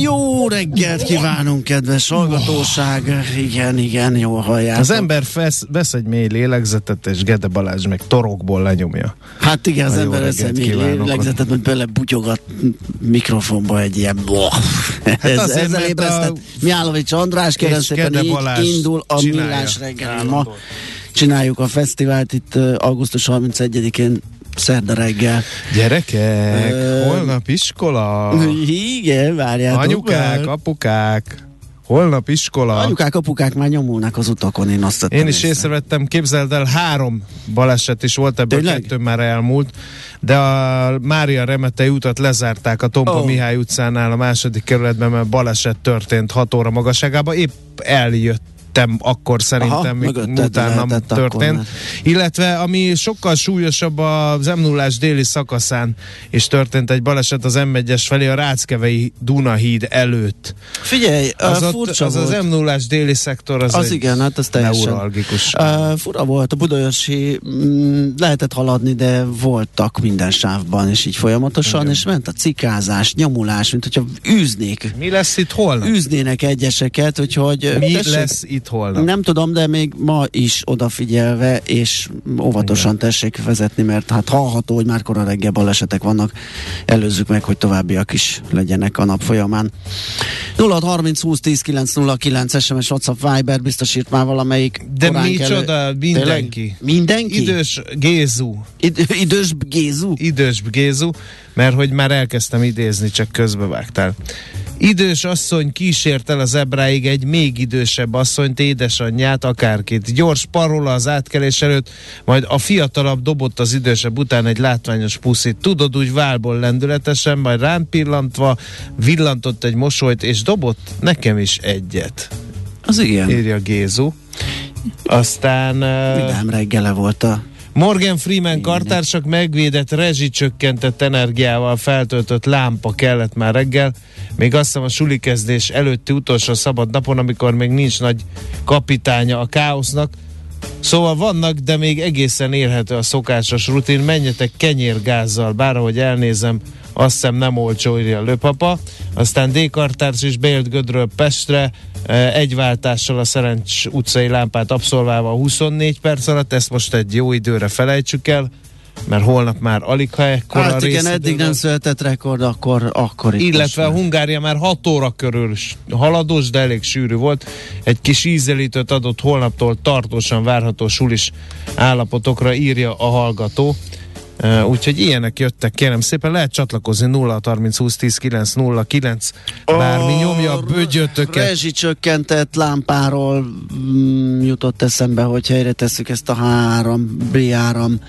Jó reggelt kívánunk, kedves hallgatóság! Igen, igen, jól halljátok. Az ember fesz, vesz egy mély lélegzetet, és Gede Balázs meg torokból lenyomja. Hát igen, az ember vesz egy mély lélegzetet, hogy belebutyogat mikrofonba egy ilyen boh. Ez, azért, ezzel ébresztett a- Miálovics András, kérem szépen, így indul a. Millás reggel. Ma csináljuk a fesztivált itt augusztus 31-én szerda reggel. Gyerekek, Ö, holnap iskola. Igen, várjátok. Anyukák, meg. apukák, holnap iskola. Anyukák, apukák már nyomulnak az utakon, én azt tettem Én is észre. észrevettem, képzeld el, három baleset is volt, ebből Tényleg? kettő már elmúlt, de a Mária Remetei utat lezárták a Tompa Ó. Mihály utcánál a második kerületben, mert baleset történt 6 óra magasságában, épp eljöttem akkor szerintem, Aha, utána akkor, történt. mert- Illetve ami sokkal súlyosabb az m 0 déli szakaszán is történt egy baleset az M1-es felé a Ráckevei Dunahíd előtt. Figyelj, Az, uh, furcsa az, volt. az m 0 déli szektor az, Az igen, hát az teljesen. neuralgikus. Uh, fura volt, a Budaörsi mm, lehetett haladni, de voltak minden sávban, és így folyamatosan, Igen. és ment a cikázás, nyomulás, mint hogyha űznék, Mi lesz itt holnap? űznének egyeseket, úgyhogy Mi tessék, lesz itt holnap? nem tudom, de még ma is odafigyelve, és óvatosan tessék vezetni, mert hát hallható, hogy már kora reggel balesetek vannak, előzzük meg, hogy továbbiak is legyenek a nap folyamán. 0 30 20 10 909 SMS, WhatsApp, Viber, biztos írt már valamelyik De micsoda, mindenki. Tényleg? Mindenki? Idős Gézu. Id- idős Gézu? Idős Gézu, mert hogy már elkezdtem idézni, csak közbevágtál. Idős asszony kísért el az ebráig egy még idősebb asszonyt, édesanyját, akárkit. Gyors parola az átkelés előtt, majd a fiatalabb dobott az idősebb után egy látványos puszit. Tudod, úgy válból lendületesen, majd rám pillantva villantott egy mosolyt, és dobott nekem is egyet. Az igen. Írja Gézu. Aztán... Vidám reggele volt a Morgan Freeman kartársak megvédett rezsicsökkentett energiával feltöltött lámpa kellett már reggel, még azt hiszem a suli kezdés előtti utolsó szabad napon, amikor még nincs nagy kapitánya a káosznak. Szóval vannak, de még egészen érhető a szokásos rutin. Menjetek kenyérgázzal, bár ahogy elnézem, azt hiszem nem olcsó, írja a lőpapa. Aztán D. Kartárs is beélt Gödről Pestre, eh, egy váltással a Szerencs utcai lámpát abszolválva 24 perc alatt, ezt most egy jó időre felejtsük el, mert holnap már alig ha ekkora Hát igen, eddig nem született rekord, akkor, akkor Illetve a. Hungária már 6 óra körül haladós, de elég sűrű volt. Egy kis ízelítőt adott holnaptól tartósan várható sulis állapotokra írja a hallgató. Uh, úgyhogy ilyenek jöttek, kérem szépen, lehet csatlakozni 0 30 20 10 9 0 9 bármi nyomja a bögyötöket. Rezsicsökkentett lámpáról mm, jutott eszembe, hogy helyre tesszük ezt a három B-áram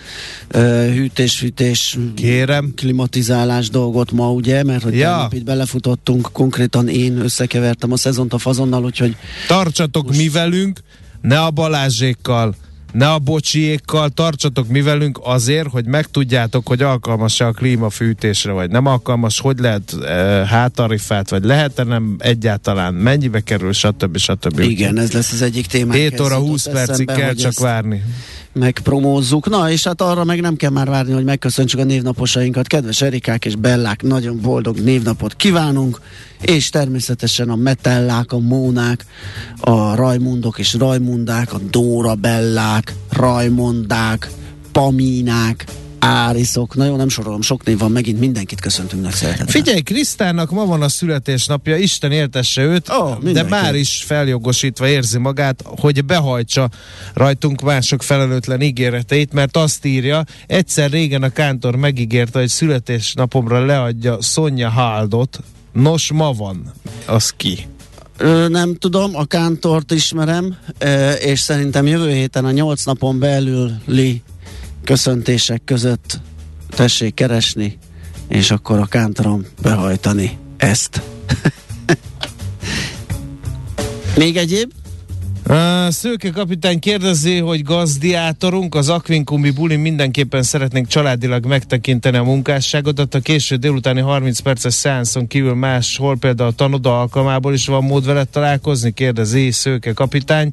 ö, hűtés-fűtés Kérem. klimatizálás dolgot ma, ugye? Mert hogy Ja. itt belefutottunk, konkrétan én összekevertem a szezont a fazonnal, úgyhogy Tartsatok mi velünk, ne a Balázsékkal, ne a bocsiékkal, tartsatok mi velünk azért, hogy megtudjátok, hogy alkalmas-e a klímafűtésre, vagy nem alkalmas, hogy lehet e, hátarifát, vagy lehet-e nem egyáltalán, mennyibe kerül, stb. stb. igen, ez lesz az egyik témánk. 7 Ez óra jutott 20 percig kell csak ezt várni. Megpromózzuk. Na, és hát arra meg nem kell már várni, hogy megköszöntsük a névnaposainkat. Kedves Erikák és Bellák, nagyon boldog névnapot kívánunk, és természetesen a Metellák, a Mónák, a Rajmundok és Rajmundák, a Dóra Bellák, Rajmondák, Paminák, Áriszok, na jó, nem sorolom, sok név van, megint mindenkit köszöntünk nagy szeretettel. Figyelj, Krisztának ma van a születésnapja, Isten éltesse őt, Ó, de már is feljogosítva érzi magát, hogy behajtsa rajtunk mások felelőtlen ígéreteit, mert azt írja, egyszer régen a kántor megígérte, hogy születésnapomra leadja Sonja Haldot, nos ma van, az ki? Nem tudom, a kántort ismerem, és szerintem jövő héten a nyolc napon belüli köszöntések között tessék keresni, és akkor a kántorom behajtani ezt. Még egyéb? Szőke kapitány kérdezi, hogy gazdiátorunk, az Aquincumi bulin mindenképpen szeretnénk családilag megtekinteni a munkásságodat. A késő délutáni 30 perces szeánszon kívül máshol, például a tanoda alkalmából is van mód veled találkozni, kérdezi Szőke kapitány.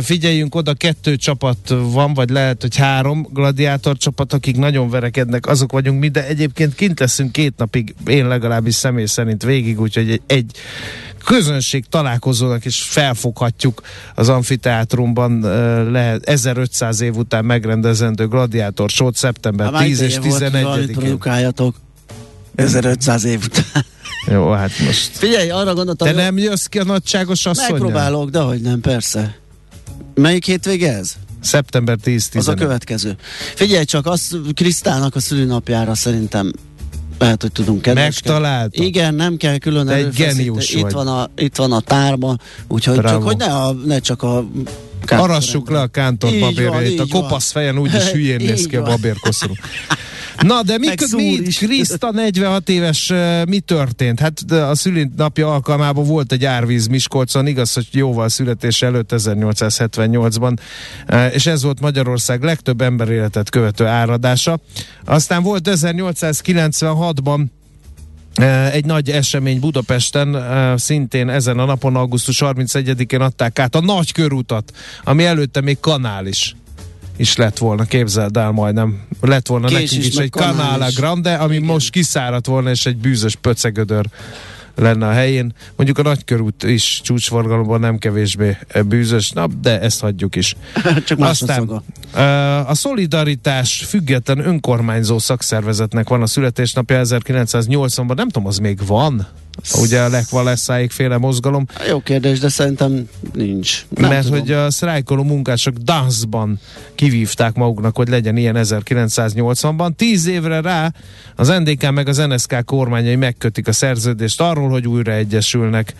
Figyeljünk oda, kettő csapat van, vagy lehet, hogy három gladiátor csapat, akik nagyon verekednek, azok vagyunk mi, de egyébként kint leszünk két napig, én legalábbis személy szerint végig, úgyhogy egy, egy közönség találkozónak is felfoghatjuk az amfiteátrumban lehet 1500 év után megrendezendő gladiátor sót szeptember Ha 10 és már ideje volt, hogy valamit 11-én. Produkáljatok 1500 év után. Jó, hát most. Figyelj, arra gondoltam, Te nem jössz ki a nagyságos asszonyjal? megpróbálok, de hogy nem, persze. Melyik hétvége ez? Szeptember 10 Az a következő. Figyelj csak, az Krisztának a szülinapjára szerintem lehet, hogy tudunk kedveskedni. Megtaláltad? Igen, nem kell külön Te egy genius itt vagy. van, a, itt van a tárba, úgyhogy Bravo. csak, hogy ne, a, ne csak a Arassuk le a kántor babérjait. A van. kopasz fejen úgyis hülyén néz ki a van. babérkoszorú. Na, de mi, mi is. Kriszta 46 éves, mi történt? Hát a szülinapja alkalmában volt egy árvíz Miskolcon, igaz, hogy jóval születése előtt 1878-ban, uh, és ez volt Magyarország legtöbb emberéletet követő áradása. Aztán volt 1896-ban Eh, egy nagy esemény Budapesten, szintén ezen a napon, augusztus 31-én adták át a nagy körútat, ami előtte még kanál is is lett volna, képzeld el majdnem. Lett volna Kés nekünk is, is, egy Canala is. Grande, ami Igen. most kiszáradt volna, és egy bűzös pöcegödör lenne a helyén. Mondjuk a nagykörút is csúcsforgalomban nem kevésbé eh, bűzös, na, de ezt hagyjuk is. Csak más Aztán uh, a Szolidaritás független önkormányzó szakszervezetnek van a születésnapja 1980-ban, nem tudom, az még van? Ugye a Lech féle mozgalom, Jó kérdés, de szerintem nincs. Nem mert tudom. hogy a sztrájkoló munkások Danszban kivívták maguknak, hogy legyen ilyen 1980-ban. Tíz évre rá az NDK meg az NSK kormányai megkötik a szerződést arról, hogy újra egyesülnek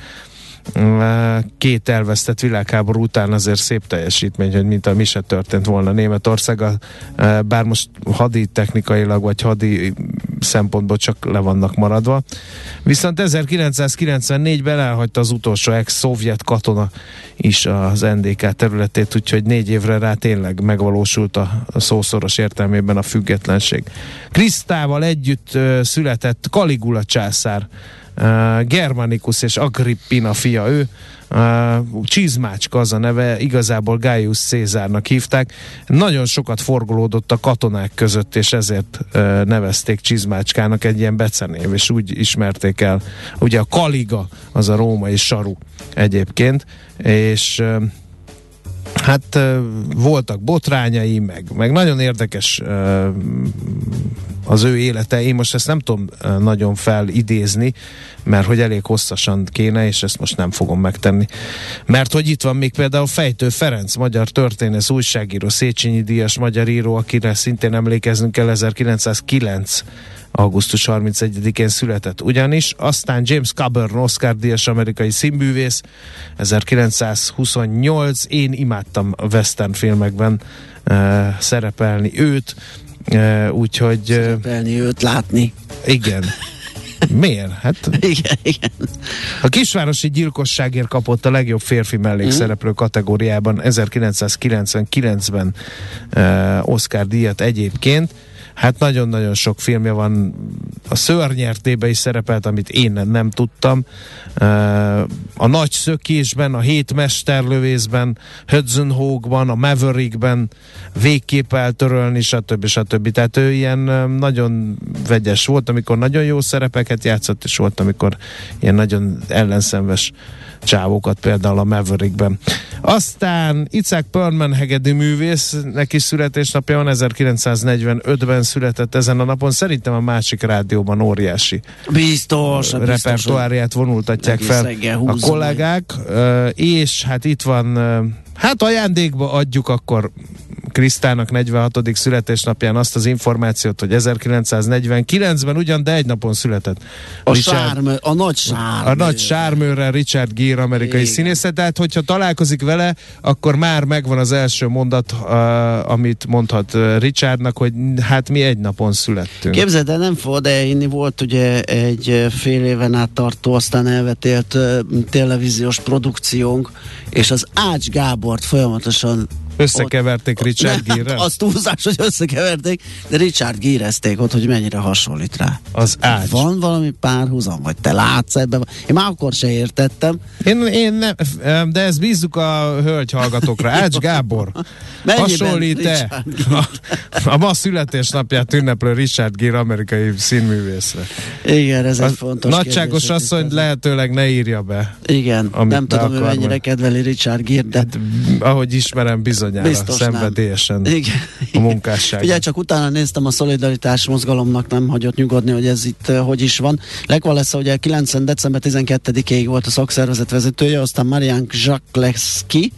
két elvesztett világháború után azért szép teljesítmény, hogy mint a mi se történt volna Németországgal, bár most hadi technikailag vagy hadi szempontból csak le vannak maradva. Viszont 1994-ben elhagyta az utolsó ex-szovjet katona is az NDK területét, úgyhogy négy évre rá tényleg megvalósult a szószoros értelmében a függetlenség. Krisztával együtt született Caligula császár, Uh, Germanicus és Agrippina fia ő, uh, Csizmácska az a neve, igazából Gaius Cézárnak hívták. Nagyon sokat forgolódott a katonák között, és ezért uh, nevezték Csizmácskának egy ilyen becenév, és úgy ismerték el. Ugye a Kaliga, az a római saru egyébként, és uh, Hát voltak botrányai, meg, meg nagyon érdekes az ő élete. Én most ezt nem tudom nagyon felidézni, mert hogy elég hosszasan kéne, és ezt most nem fogom megtenni. Mert hogy itt van még például Fejtő Ferenc, magyar történész, újságíró, Széchenyi Díjas magyar író, akire szintén emlékeznünk kell 1909 augusztus 31-én született ugyanis, aztán James Coburn, Oscar díjas amerikai színművész, 1928, én imádtam western filmekben uh, szerepelni őt, uh, úgyhogy uh, Szerepelni őt, látni. igen. Miért? Hát Igen, igen. a kisvárosi gyilkosságért kapott a legjobb férfi mellékszereplő kategóriában 1999-ben uh, Oscar díjat egyébként. Hát nagyon-nagyon sok filmje van. A szörnyertébe is szerepelt, amit én nem, tudtam. A Nagy Szökésben, a Hét Mesterlövészben, Hudson Hawkban, a Maverickben végképp eltörölni, stb. stb. Tehát ő ilyen nagyon vegyes volt, amikor nagyon jó szerepeket játszott, és volt, amikor ilyen nagyon ellenszenves csávokat, például a Maverickben. Aztán Icák Perlman hegedű művész, neki születésnapja van, 1945-ben született ezen a napon. Szerintem a másik rádióban óriási biztos, repertoáriát vonultatják fel a kollégák, és hát itt van Hát ajándékba adjuk akkor Krisztának 46. születésnapján azt az információt, hogy 1949-ben ugyan, de egy napon született. A, Richard, sármő, a nagy sármőr. A nagy sármőrrel Richard Gere, amerikai Igen. színésze, tehát hogyha találkozik vele, akkor már megvan az első mondat, uh, amit mondhat Richardnak, hogy hát mi egy napon születtünk. Képzeld el, nem fog inni, volt ugye egy fél éven át tartó, aztán elvetélt uh, televíziós produkciónk, és az Ács Gábort folyamatosan Összekeverték ott, Richard Gere-rel? Az túlzás, hogy összekeverték, de Richard Gere-ezték ott, hogy mennyire hasonlít rá. Az ágy. Van valami párhuzam, vagy te látsz ebben? Én már akkor se értettem. Én, én nem, de ezt bízzuk a hölgy hallgatókra. Ács Gábor. Hasonlít-e a, a ma születésnapját ünneplő Richard Gere amerikai színművészre? Igen, ez a egy fontos Nagyságos asszony lehetőleg ne írja be. Igen, nem tudom, hogy mennyire kedveli Richard Gere, de... Hát, ahogy ismerem, bizonyára Biztos szenvedélyesen nem. Igen. a munkásság. Ugye csak utána néztem a szolidaritás mozgalomnak, nem hagyott nyugodni, hogy ez itt uh, hogy is van. Lekvalesza ugye 90. december 12-ig volt a szakszervezet vezetője, aztán Marian Zsakleszki,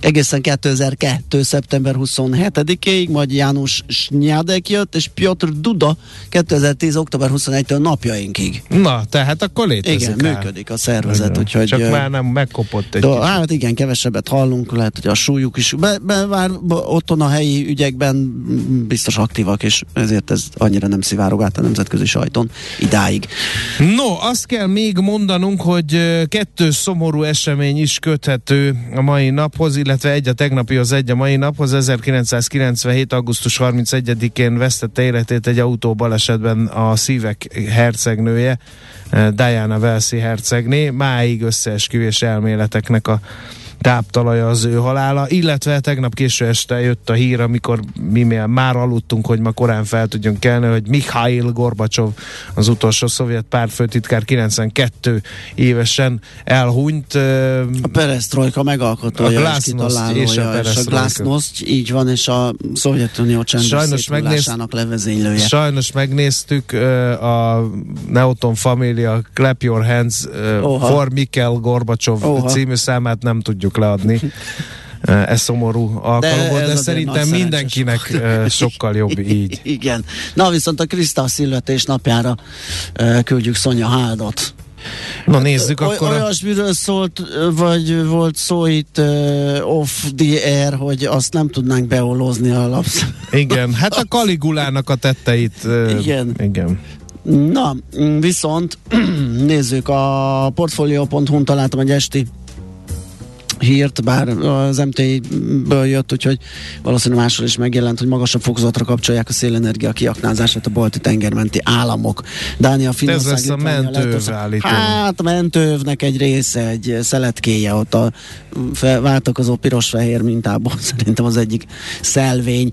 egészen 2002. szeptember 27-ig, majd János Snyadek jött, és Piotr Duda 2010. október 21-től napjainkig. Na, tehát akkor létezik Igen, el. működik a szervezet, úgyhogy... Csak már nem megkopott egy de, Hát igen, kevesebbet hallunk, lehet, hogy a súlyuk is, be, be, bár otthon a helyi ügyekben biztos aktívak, és ezért ez annyira nem szivárog át a nemzetközi sajton idáig. No, azt kell még mondanunk, hogy kettő szomorú esemény is köthető a mai naphoz, illetve egy a tegnapihoz, egy a mai naphoz. 1997. augusztus 31-én vesztette életét egy autóbalesetben a szívek hercegnője, Diana Velszi hercegné. Máig összeesküvés elméleteknek a táptalaja az ő halála, illetve tegnap késő este jött a hír, amikor mi már aludtunk, hogy ma korán fel tudjunk kelni, hogy Mikhail Gorbacsov, az utolsó szovjet pártfőtitkár 92 évesen elhunyt. A perestroika megalkotója és kitalálója, és a, és a glasnost, így van, és a Szovjetunió csendes sajnos megnéz, levezénylője. Sajnos megnéztük a Neoton Família Clap Your Hands Oha. for Mikhail Gorbacsov Oha. című számát nem tudjuk leadni. Ez szomorú alkalomból, de, de szerintem mindenkinek sokkal jobb így. Igen. Na viszont a Krisztál napjára küldjük Szonya Háldot. Na nézzük Oly, akkor. Olyasmiről szólt, vagy volt szó itt uh, off the air, hogy azt nem tudnánk beolozni a lapsz. Igen, hát a Kaligulának a tetteit. Uh, igen. Igen. Na, viszont nézzük, a portfolio.hu-n találtam egy esti hírt, bár az MT-ből jött, úgyhogy valószínűleg máshol is megjelent, hogy magasabb fokozatra kapcsolják a szélenergia kiaknázását a balti tengermenti államok. Dánia, Finnország, Ez lesz a mentőv Hát a mentővnek egy része, egy szeletkéje ott a váltakozó piros-fehér mintából szerintem az egyik szelvény.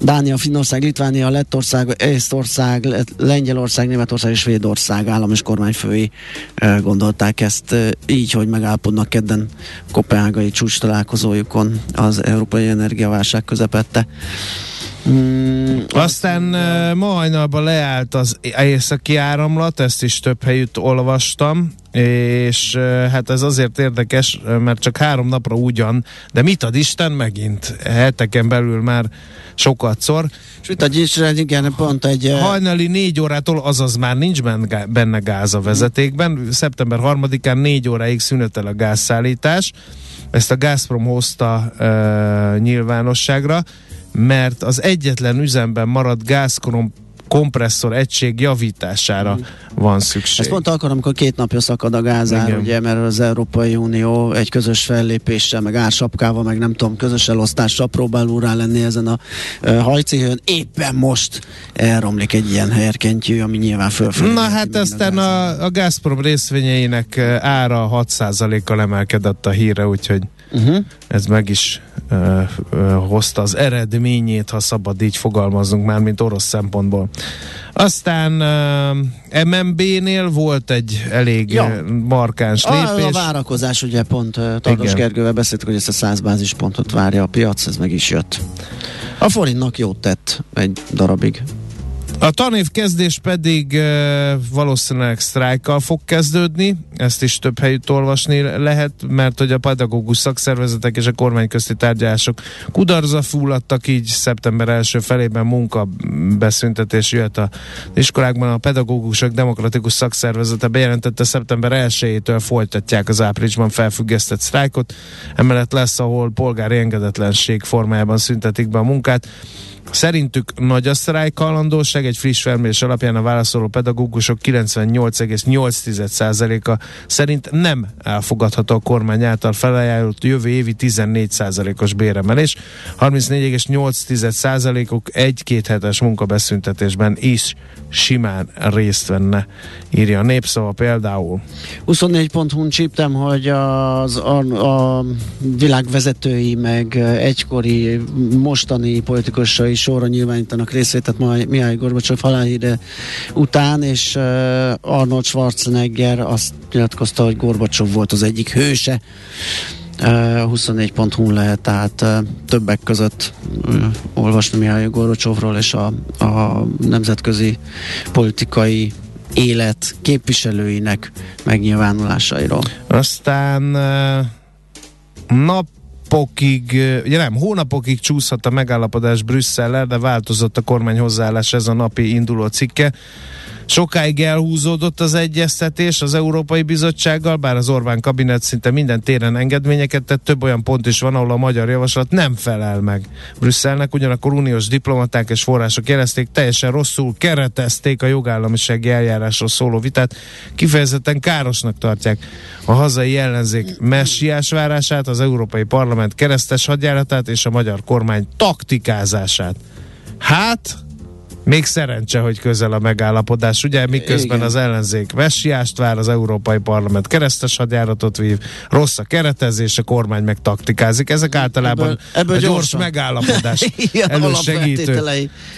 Dánia, Finnország, Litvánia, Lettország, Észtország, Lengyelország, Németország és Svédország állam és kormányfői gondolták ezt így, hogy megállapodnak kedden Kopenhágában kopenhágai csúcs találkozójukon az európai energiaválság közepette. Mm, Aztán uh, ma hajnalban leállt az északi áramlat, ezt is több helyütt olvastam, és uh, hát ez azért érdekes, mert csak három napra ugyan, de mit ad Isten megint? Heteken belül már sokat szor. És mit ad Isten, igen, pont egy... Hajnali négy órától, azaz már nincs benne gáz a vezetékben. Szeptember harmadikán négy óráig szünetel a gázszállítás. Ezt a Gazprom hozta uh, nyilvánosságra, mert az egyetlen üzemben maradt Gazprom kompresszor egység javítására van szükség. Ezt pont akkor, amikor két napja szakad a gázár, Igen. ugye, mert az Európai Unió egy közös fellépéssel, meg ársapkával, meg nem tudom, közös elosztással próbál úrá lenni ezen a uh, hajcihőn. Éppen most elromlik egy ilyen herkentyű, ami nyilván fölfelé. Na hát aztán gázár. a, a Gazprom részvényeinek ára 6%-kal emelkedett a híre, úgyhogy Uh-huh. ez meg is ö, ö, hozta az eredményét, ha szabad így fogalmazunk már, mint orosz szempontból. Aztán ö, MMB-nél volt egy elég Ja. markáns A, a lépés. várakozás, ugye pont Tardos Igen. Gergővel beszéltük, hogy ezt a 100 bázispontot várja a piac, ez meg is jött. A forintnak jót tett egy darabig. A tanév kezdés pedig valószínűleg sztrájkkal fog kezdődni, ezt is több helyütt olvasni lehet, mert hogy a pedagógus szakszervezetek és a kormányközti tárgyalások kudarza fulladtak, így szeptember első felében munkabeszüntetés jöhet a iskolákban. A pedagógusok demokratikus szakszervezete bejelentette szeptember 1-től folytatják az áprilisban felfüggesztett sztrájkot. Emellett lesz, ahol polgári engedetlenség formájában szüntetik be a munkát. Szerintük nagy a sztrájk hajlandóság, egy friss felmérés alapján a válaszoló pedagógusok 98,8%-a szerint nem elfogadható a kormány által felajánlott jövő évi 14%-os béremelés. 34,8%-uk egy-két hetes munkabeszüntetésben is simán részt venne, írja a népszava például. 24.hu-n csíptem, hogy az, a, a világ vezetői, meg egykori, mostani politikusai sorra nyilvánítanak részvétet majd Mihály Gorbacsov halálhíre után, és Arnold Schwarzenegger azt nyilatkozta, hogy Gorbacsov volt az egyik hőse. Uh, 24.hu lehet tehát többek között olvasni Mihály Gorbacsovról és a, a nemzetközi politikai élet képviselőinek megnyilvánulásairól. Aztán eh, napokig, ugye nem, hónapokig csúszhat a megállapodás Brüsszellel, de változott a kormány hozzáállás ez a napi induló cikke. Sokáig elhúzódott az egyeztetés az Európai Bizottsággal, bár az Orbán kabinet szinte minden téren engedményeket tett, több olyan pont is van, ahol a magyar javaslat nem felel meg Brüsszelnek, ugyanakkor uniós diplomaták és források jelezték, teljesen rosszul keretezték a jogállamisági eljárásról szóló vitát, kifejezetten károsnak tartják a hazai ellenzék messiás várását, az Európai Parlament keresztes hadjáratát és a magyar kormány taktikázását. Hát, még szerencse, hogy közel a megállapodás, ugye, miközben Igen. az ellenzék vessiást vár, az Európai Parlament keresztes hadjáratot vív, rossz a keretezés, a kormány meg taktikázik. Ezek általában Ebből- ebből a gyors gyorsan. megállapodás Ilyen elősegítő.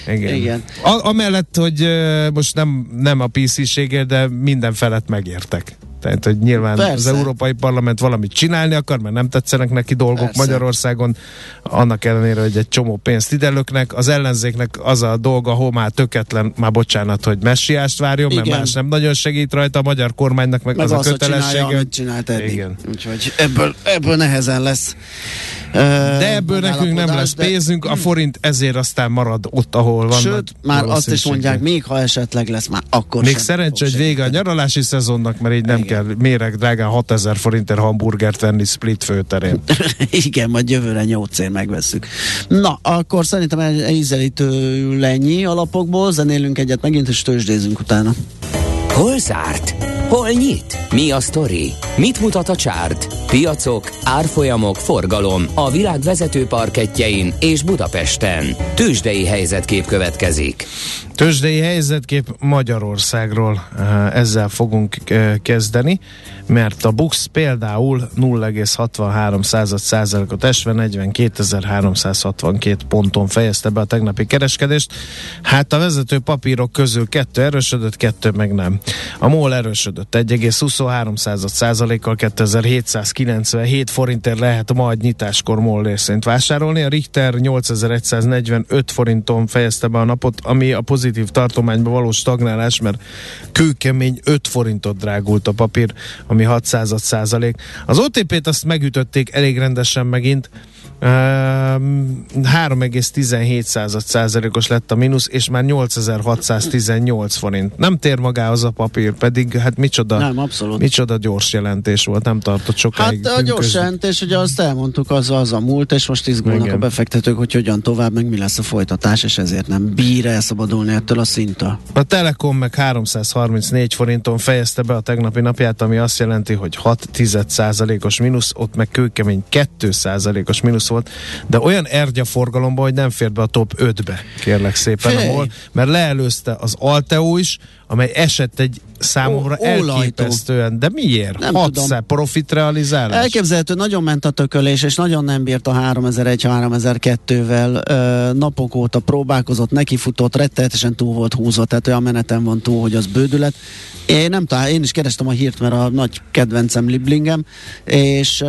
Igen. Igen. A, amellett, hogy most nem, nem a PC-ségért, de minden felett megértek. Tehát, hogy nyilván Persze. az Európai Parlament valamit csinálni akar, mert nem tetszenek neki dolgok Persze. Magyarországon, annak ellenére, hogy egy csomó pénzt ide löknek. Az ellenzéknek az a dolga, hol már töketlen, már bocsánat, hogy messiást várjon, mert Igen. más nem nagyon segít rajta, a magyar kormánynak meg, Meg az a azt, hogy csinálja, kötelessége. amit csinált eddig. Igen. Úgyhogy ebből, ebből nehezen lesz. De ebből nekünk nem lesz de- pénzünk, a forint ezért aztán marad ott, ahol van. Sőt, már azt is mondják, még ha esetleg lesz, már akkor Még szerencsé, hogy vége a nyaralási szezonnak, mert így nem. Kell méreg drágán 6000 forintért hamburgert venni split főterén. Igen, majd jövőre nyolcért megveszük. Na, akkor szerintem egy ízelítő ennyi alapokból, zenélünk egyet megint, és tőzsdézünk utána. Hol zárt? Hol nyit? Mi a sztori? Mit mutat a csárt? Piacok, árfolyamok, forgalom a világ vezető parketjein és Budapesten. Tősdei helyzetkép következik. Tőzsdei helyzetkép Magyarországról eh, ezzel fogunk eh, kezdeni, mert a BUX például 0,63 század százalékot esve 42.362 ponton fejezte be a tegnapi kereskedést. Hát a vezető papírok közül kettő erősödött, kettő meg nem. A MOL erősödött 1,23 század százalékkal 2797 forintért lehet majd nyitáskor MOL részényt vásárolni. A Richter 8145 forinton fejezte be a napot, ami a pozitív tartományban való stagnálás, mert kőkemény 5 forintot drágult a papír, ami 6 század százalék. Az OTP-t azt megütötték elég rendesen megint, 3,17 százalékos lett a mínusz, és már 8618 forint. Nem tér magához a papír, pedig hát micsoda, Nem, abszolút. micsoda gyors jelentés volt, nem tartott sokáig. Hát a gyors pünkösd- jelentés, ugye azt elmondtuk, az az a múlt, és most izgulnak Igen. a befektetők, hogy hogyan tovább, meg mi lesz a folytatás, és ezért nem bír elszabadulni ettől a szinttől. A Telekom meg 334 forinton fejezte be a tegnapi napját, ami azt jelenti, hogy 6 os mínusz, ott meg kőkemény 2 os mínusz volt, de olyan ergyaforgalomban, hogy nem fér be a top 5-be, kérlek szépen, ahol, mert leelőzte az Alteo is, amely esett egy számomra ólajtó. elképesztően. De miért? Nem 6 tudom. profit realizálás? Elképzelhető, nagyon ment a tökölés, és nagyon nem bírt a 3001-3002-vel. Ö, napok óta próbálkozott, nekifutott, rettenetesen túl volt húzva, tehát olyan meneten van túl, hogy az bődület. Én nem talál, én is kerestem a hírt, mert a nagy kedvencem Liblingem, és,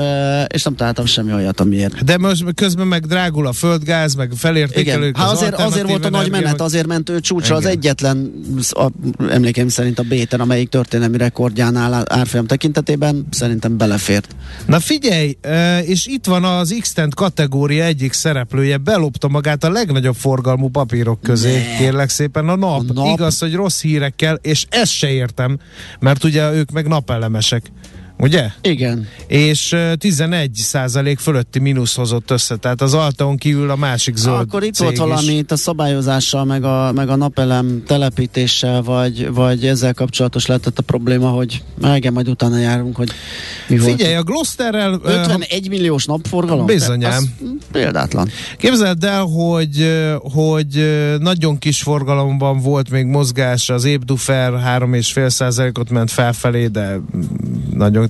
és nem találtam semmi olyat, amiért. De most közben meg drágul a földgáz, meg Igen, felértékelők. hát az azért, azért volt a nagy menet, azért ment ő csúcsra, az Igen. egyetlen, a, emlékeim szerint a Béten, amelyik történelmi rekordjánál árfolyam tekintetében szerintem belefért. Na figyelj, és itt van az x kategória egyik szereplője, belopta magát a legnagyobb forgalmú papírok közé, Ne. kérlek szépen, a nap. A nap? Igaz, hogy rossz hírekkel, és ezt se értem, mert ugye ők meg napelemesek. Ugye? Igen. És ö, 11 százalék fölötti mínusz hozott össze, tehát az Altaon kívül a másik zöld Akkor itt volt valami itt a szabályozással, meg a, meg a napelem telepítéssel, vagy, vagy ezzel kapcsolatos lehetett a probléma, hogy igen, majd utána járunk, hogy mi volt. Figyelj, a Glosterrel... ö, 51 milliós napforgalom? Bizonyám. Az példátlan. Képzeld el, hogy, hogy nagyon kis forgalomban volt még mozgás, az Ébdufer 3,5 százalékot ment felfelé, de mm,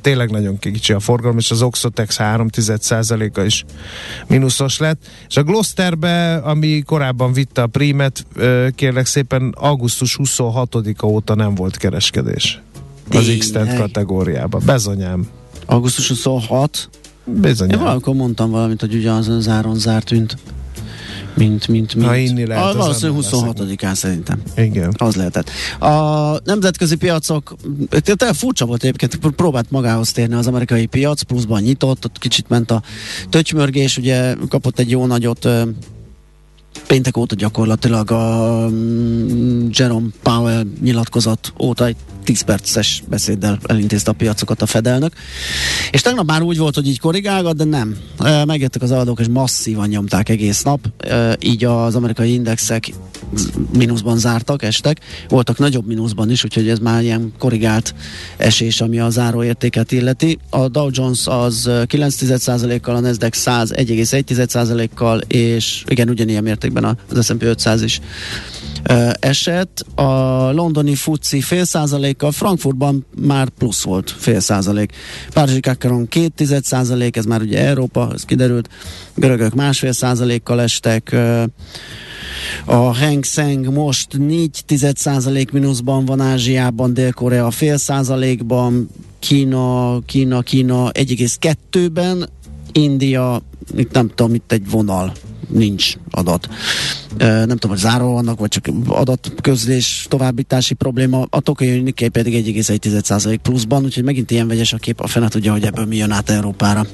nagyon, tényleg nagyon kicsi a forgalom, és az Oxotex 3 százaléka is mínuszos lett. És a Glosterbe, ami korábban vitte a prímet, kérlek szépen augusztus 26-a óta nem volt kereskedés. Az x kategóriában. Bezonyám. Augusztus 26. Én Bizonyám. valamikor mondtam valamit, hogy ugyanazon az áron zárt, mint mint, mint, mint. Ha inni lehet, a, az valószínűleg nem 26-án szerintem. Igen. Az lehetett. A nemzetközi piacok, tehát furcsa volt egyébként, pr- próbált magához térni az amerikai piac, pluszban nyitott, ott kicsit ment a tötymörgés, ugye kapott egy jó nagyot péntek óta gyakorlatilag a mm, Jerome Powell nyilatkozat óta egy 10 perces beszéddel elintézte a piacokat a fedelnök. És tegnap már úgy volt, hogy így korrigálgat, de nem. Megjöttek az adók, és masszívan nyomták egész nap, így az amerikai indexek mínuszban zártak, estek. Voltak nagyobb mínuszban is, úgyhogy ez már ilyen korrigált esés, ami a záróértéket illeti. A Dow Jones az e, 9,1%-kal, a Nasdaq 100 1,1%-kal, és igen, ugyanilyen mértékben az S&P 500 is esett. A londoni FUCI fél százalékkal, Frankfurtban már plusz volt fél százalék. Párizsi Kakaron két tized százalék, ez már ugye Európa, ez kiderült. Görögök másfél százalékkal estek. A Hang Seng most 4 tized százalék mínuszban van Ázsiában, Dél-Korea fél százalékban, Kína, Kína, Kína 1,2-ben, India, itt nem tudom, itt egy vonal, nincs adat. Nem tudom, hogy záró vannak, vagy csak adatközlés, továbbítási probléma. A Tokyo Nikkei pedig 1,1% pluszban, úgyhogy megint ilyen vegyes a kép, a fene tudja, hogy ebből mi jön át Európára.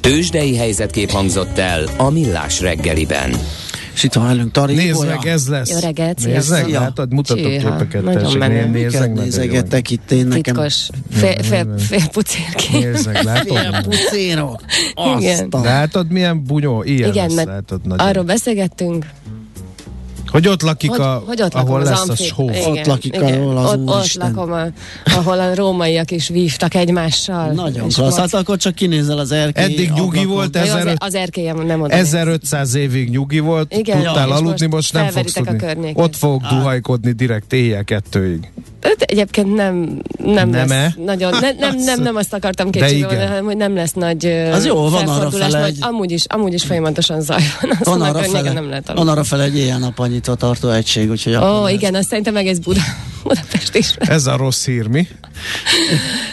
Tőzsdei helyzetkép hangzott el a Millás reggeliben. És itt van velünk Tari Nézd Ibolya. meg, ez lesz. Jó reggelt, Nézd meg, látod, mutatok Csíha, képeket, nagyon tessék, menő. né- nézzek nézegettek itt én nekem? Titkos, fél, fél, fél pucérként. Nézd meg, látod? Pucérok! A- Látod, milyen bunyó? Ilyen Igen, lesz, látod. Arról beszélgettünk, Hogy ott lakik, hogy, a, hogy ott lakom ahol az lesz a amfi- show. Igen, Ott lakik igen. ahol az ott, ott lakom, a, ahol a rómaiak is vívtak egymással. Nagyon klassz. ott- Hát akkor csak kinézel az erkély Eddig nyugi ablakon. volt, Jó, az, 1500 az erkélyem nem oda. 1500 évig nyugi volt, Igen, tudtál és aludni, most most nem fogsz a tudni. Ott fogok duhajkodni direkt éjjel kettőig. Öt egyébként nem, nem Nem-e? lesz nagyon, ne, nem, nem, nem azt akartam kétségbe hanem hogy nem lesz nagy Az jó, van arra fele egy- amúgy is, amúgy is folyamatosan zaj van. Azt Van arra, fele, nem lehet van aludni. arra fele egy éjjel-nappal nyitva tartó egység, úgyhogy Ó, igen, azt szerintem egész Buda, Budapest is. Ez a rossz hír, mi?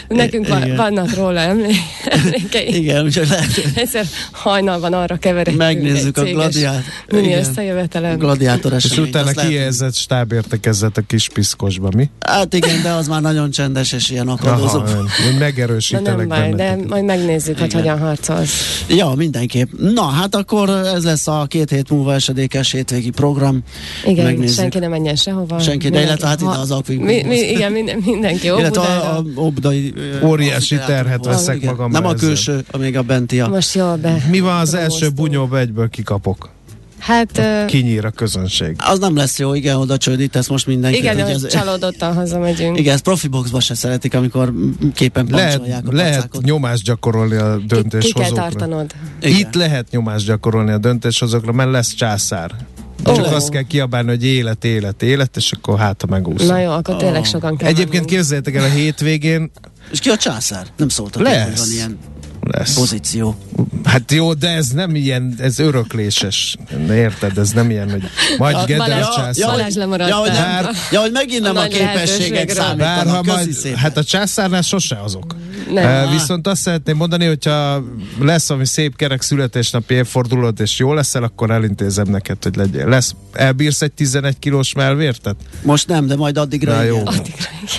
Nekünk va- Igen. vannak róla emlé- emlékeink. Igen, úgyhogy lehet, Egyszer hajnalban arra keveredtünk. Megnézzük a gladiát- Mini összejövetelen. gladiátor És esemény. utána azt lehet- kijelzett stábértekezett a kis piszkosba, mi? Hát igen, de az már nagyon csendes és ilyen akadozó. Aha, megerősítelek nem baj, de majd megnézzük, hogy hogyan harcolsz. Ja, mindenképp. Na, hát akkor ez lesz a két hét múlva esedékes hétvégi program. Igen, Megnézzük. senki nem menjen sehova. Senki, de illetve hát ide az Akvik- mi, mi, Igen, minden, mindenki jó Illetve a, a obdai... ö, Óriási terhet volt. veszek Igen. magamra Nem a ezzel. külső, még a benti. A... Most jól be. Mi van az első bunyóba egyből kikapok? Hát Kinyír a közönség. Az nem lesz jó, igen, oda csődítesz most mindenki. igen, hogy ez- csalódottan hazamegyünk. Igen, ezt profi boxba se szeretik, amikor képen Lehet, a lehet pacákot. nyomást gyakorolni a ki, ki kell döntéshozókra. tartanod. Igen. Itt lehet nyomást gyakorolni a döntéshozókra, mert lesz császár. Ó. Csak azt kell kiabálni, hogy élet, élet, élet, és akkor hát a megúszom. Na jó, akkor tényleg Oh. sokan kell Egyébként mennünk. képzeljétek el, a hétvégén És ki a császár? Nem szóltak, Lesz. hogy van ilyen lesz. pozíció. Hát jó, de ez nem ilyen, ez örökléses. Érted? Ez nem ilyen, hogy majd A Gede Balázs- lesz császár. ja, ja, hogy nem, Bár- ja, hogy megint nem A a, képességek lehetőségről. Bár ha számítanak. Majd, hát a császárnál sose azok. Nem. Viszont azt szeretném mondani, hogyha lesz ami szép kerek születésnapi évfordulód, és jó leszel, akkor elintézem neked, hogy legyél. Lesz, elbírsz egy 11 kilós melvértet? Most nem, de majd addigra Na jó. igen.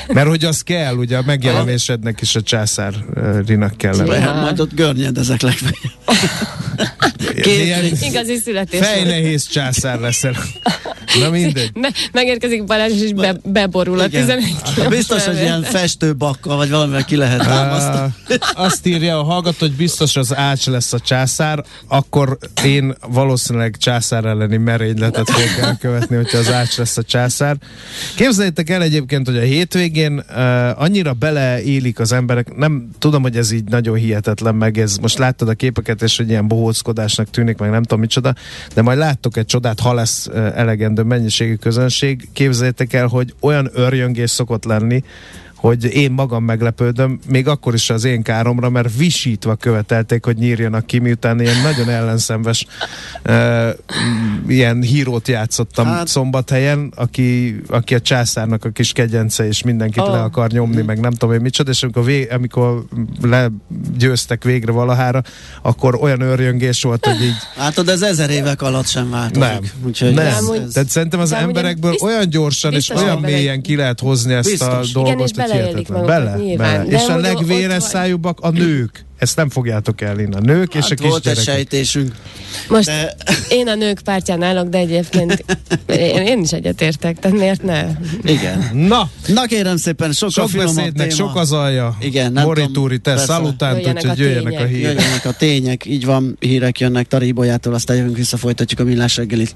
Mert hogy az kell, ugye a megjelenésednek is a császárinak kellene. Ja. Hát majd ott görnyedezek legfeljebb. Ilyen Igazi születés. fejnehéz császár leszel. Na mindegy. Me- megérkezik Balázs, és be, beborul a Igen. 11 kilós Biztos, hogy ilyen festőbakkal, vagy valamivel ki lehet Uh, azt írja a hallgató, hogy biztos az Ács lesz a császár, akkor én valószínűleg császár elleni merényletet fogok elkövetni, hogyha az Ács lesz a császár. Képzeljétek el egyébként, hogy a hétvégén uh, annyira beleélik az emberek, nem tudom, hogy ez így nagyon hihetetlen, meg ez most láttad a képeket, és hogy ilyen bohóckodásnak tűnik, meg nem tudom micsoda, de majd láttok egy csodát, ha lesz elegendő mennyiségű közönség. Képzeljétek el, hogy olyan örjöngés szokott lenni, hogy én magam meglepődöm, még akkor is az én káromra, mert visítva követelték, hogy nyírjanak ki, miután ilyen nagyon ellenszenves uh, ilyen hírót játszottam hát, szombathelyen, aki, aki a császárnak a kis kegyence, és mindenkit Oh. le akar nyomni, meg nem tudom én micsoda, és amikor, vé, amikor legyőztek végre valahára, akkor olyan örjöngés volt, hogy így Hát de ez ezer évek alatt sem változik. nem, Úgyhogy nem. Ez, ez, Tehát szerintem az De emberekből bizt- olyan gyorsan és olyan mélyen ki lehet hozni ezt a Biztos. dolgot, Igen, beleélik magukat Bele, nyilván. bele. De És a legvéres szájúbbak a nők. Ezt nem fogjátok elinni. A nők és a hát volt egy sejtésünk. Most De- én a nők pártján állok, de egyébként én, én is egyetértek, tehát miért ne? Igen. Na, Na kérem szépen, sok, a sok finomabb beszédnek téma. sok az alja. Igen, nem Moritúri, te szalutánt, úgyhogy a jöjjenek a tények. hírek. Jöjjenek a tények, így van, hírek jönnek Tari Ibolyától, aztán jövünk vissza, folytatjuk a millás reggelit.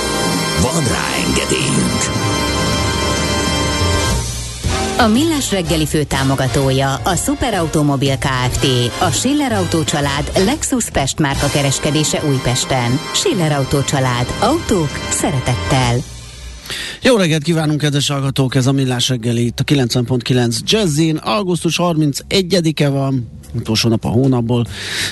Van rá engedélyünk! A Millás reggeli főtámogatója a Superautomobil KFT, a Schiller Autó család Lexus Pest márka kereskedése Újpesten. Schiller Autó család. Autók szeretettel. Jó reggelt kívánunk, kedves hallgatók! Ez a Millás reggeli itt a 90.9 Jazzin. Augusztus 31-e van, utolsó nap a hónapból,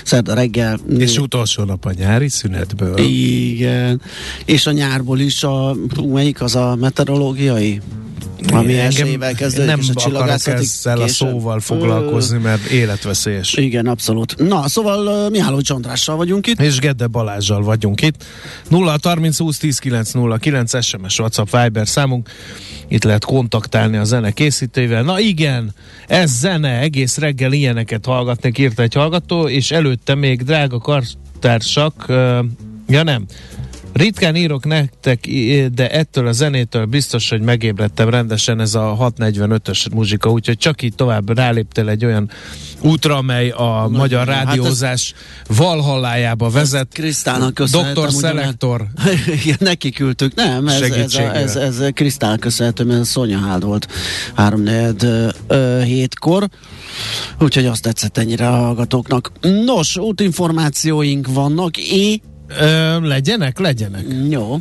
szerda reggel. És utolsó nap a nyári szünetből. Igen. És a nyárból is a, melyik az a meteorológiai? Ami elsőjével kezdődik, nem és a akarok ezzel a szóval foglalkozni, mert életveszélyes. Igen, abszolút. Na, szóval Mihály Csandrással vagyunk itt. És Gede Balázsjal vagyunk itt. 0 30 20 10 9 0 9 SMS, WhatsApp, Viber számunk. Itt lehet kontaktálni a zene készítőivel. Na igen, ez zene, egész reggel ilyeneket hallgatnék, írta egy hallgató, és előtte még drága kartársak, ja nem, Ritkán írok nektek, de ettől a zenétől biztos, hogy megébredtem rendesen ez a 645-ös muzsika, úgyhogy csak így tovább ráléptél egy olyan útra, amely a magyar hát rádiózás valhallájába vezet. Krisztálnak köszönhetem. Doktor Szelektor. Igen, neki küldtük. Nem, ez, ez, a, ez, ez Krisztál köszönhető, mert Szonya Hád volt 3 hétkor. Úgyhogy azt tetszett ennyire a hallgatóknak. Nos, útinformációink vannak. É, Ö, legyenek, legyenek. jó.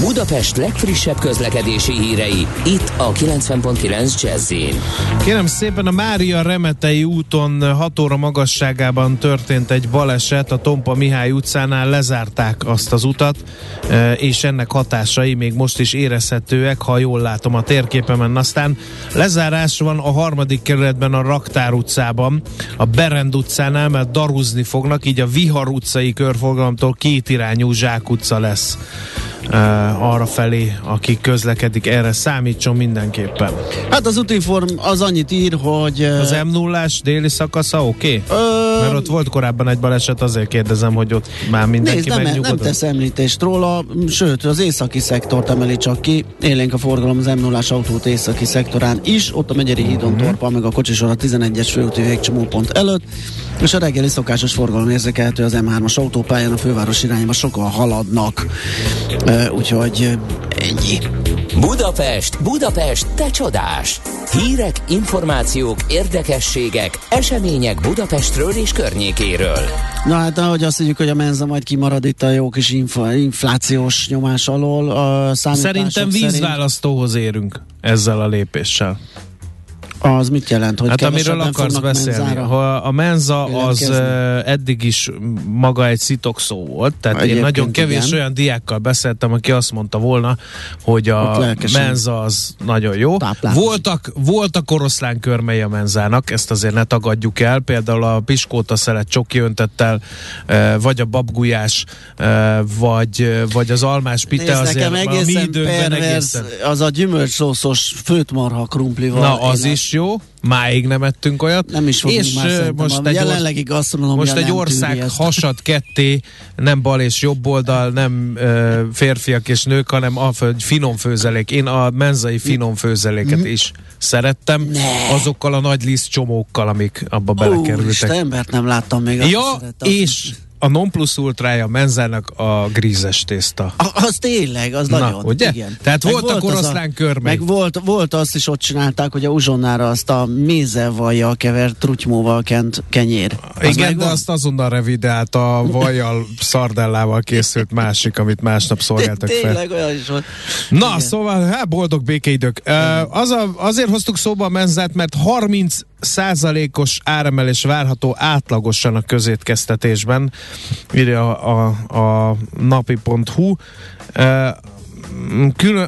Budapest legfrissebb közlekedési hírei, itt a 90.9 jazz Kérem szépen, a Mária Remetei úton 6 óra magasságában történt egy baleset, a Tompa Mihály utcánál lezárták azt az utat, e, és ennek hatásai még most is érezhetőek, ha jól látom a térképemen. Aztán lezárás van a harmadik kerületben a Raktár utcában, a Berend utcánál, mert daruzni fognak, így a Vihar utcai körforgalomtól két irányú Zsák utca lesz e, arra felé, aki közlekedik, erre számítson mindenképpen. Hát az útinform az annyit ír, hogy... Az ö, m 0 déli szakasza oké? Okay? ö, Mert ott volt korábban egy baleset, azért kérdezem, hogy ott már mindenki Nézd, nem, nem tesz említést róla, sőt, az északi szektort emeli csak ki. Élénk a forgalom az m 0 autót északi szektorán is, ott a Megyeri hídon Mhm. uh-huh. torpa, meg a kocsisor a 11-es főúti végcsomópont előtt, és a reggeli szokásos forgalom érzékelhető az M3-as autópályán a főváros irányába sokan haladnak. Uh, úgyhogy ennyi. Budapest, Budapest, te csodás! Hírek, információk, érdekességek, események Budapestről és környékéről. Na hát, ahogy azt mondjuk, hogy a menza majd kimarad itt a jó kis infla, inflációs nyomás alól. A Szerintem szerint- vízválasztóhoz érünk ezzel a lépéssel. Az mit jelent, hogy Hát amiről akarsz beszélni. menzára? Ha a menza az eddig is maga egy szitokszó volt, tehát én Egyébként nagyon kevés igen. olyan diákkal beszéltem, aki azt mondta volna, hogy a menza az nagyon jó. táplálkozik. Voltak, voltak oroszlán körmei a menzának, ezt azért ne tagadjuk el, például a piskóta szelet csoki öntettel, vagy a babgulyás, vagy, vagy az almás pite Nézd, azért nekem egészen pervers, egészen. az a gyümölcsszószos főtmarha krumplival. Na, az Én is jó. Máig nem ettünk olyat. Nem is fogunk és már most egy, jelenlegi gasztronómia most egy ország hasad ketté, nem bal és jobb oldal, nem ö, férfiak és nők, hanem a finom főzelék. Én a menzai finom főzeléket is szerettem. Ne. azokkal a nagy liszt csomókkal, amik abba belekerültek. Úristen, embert nem láttam még. Ja, és a non plus ultrája a menzának a grízes tészta. A- Az tényleg, az Na, nagyon. ugye? Igen. Tehát Meg voltak volt az oroszlán körmei. Meg volt, volt azt is ott csinálták, hogy a uzsonnára azt a mézelvajjal kevert trutymóval kent kenyér. Az Igen, megvan? de azt azonnal revidált a vajjal, szardellával készült másik, amit másnap szolgáltak fel. Tényleg olyan is volt. Na, Igen. szóval, hát boldog békeidők. Uh, az a, azért hoztuk szóba a menzát, mert 30 százalékos áremelés várható átlagosan a közétkeztetésben, írja a, a, a napi.hu.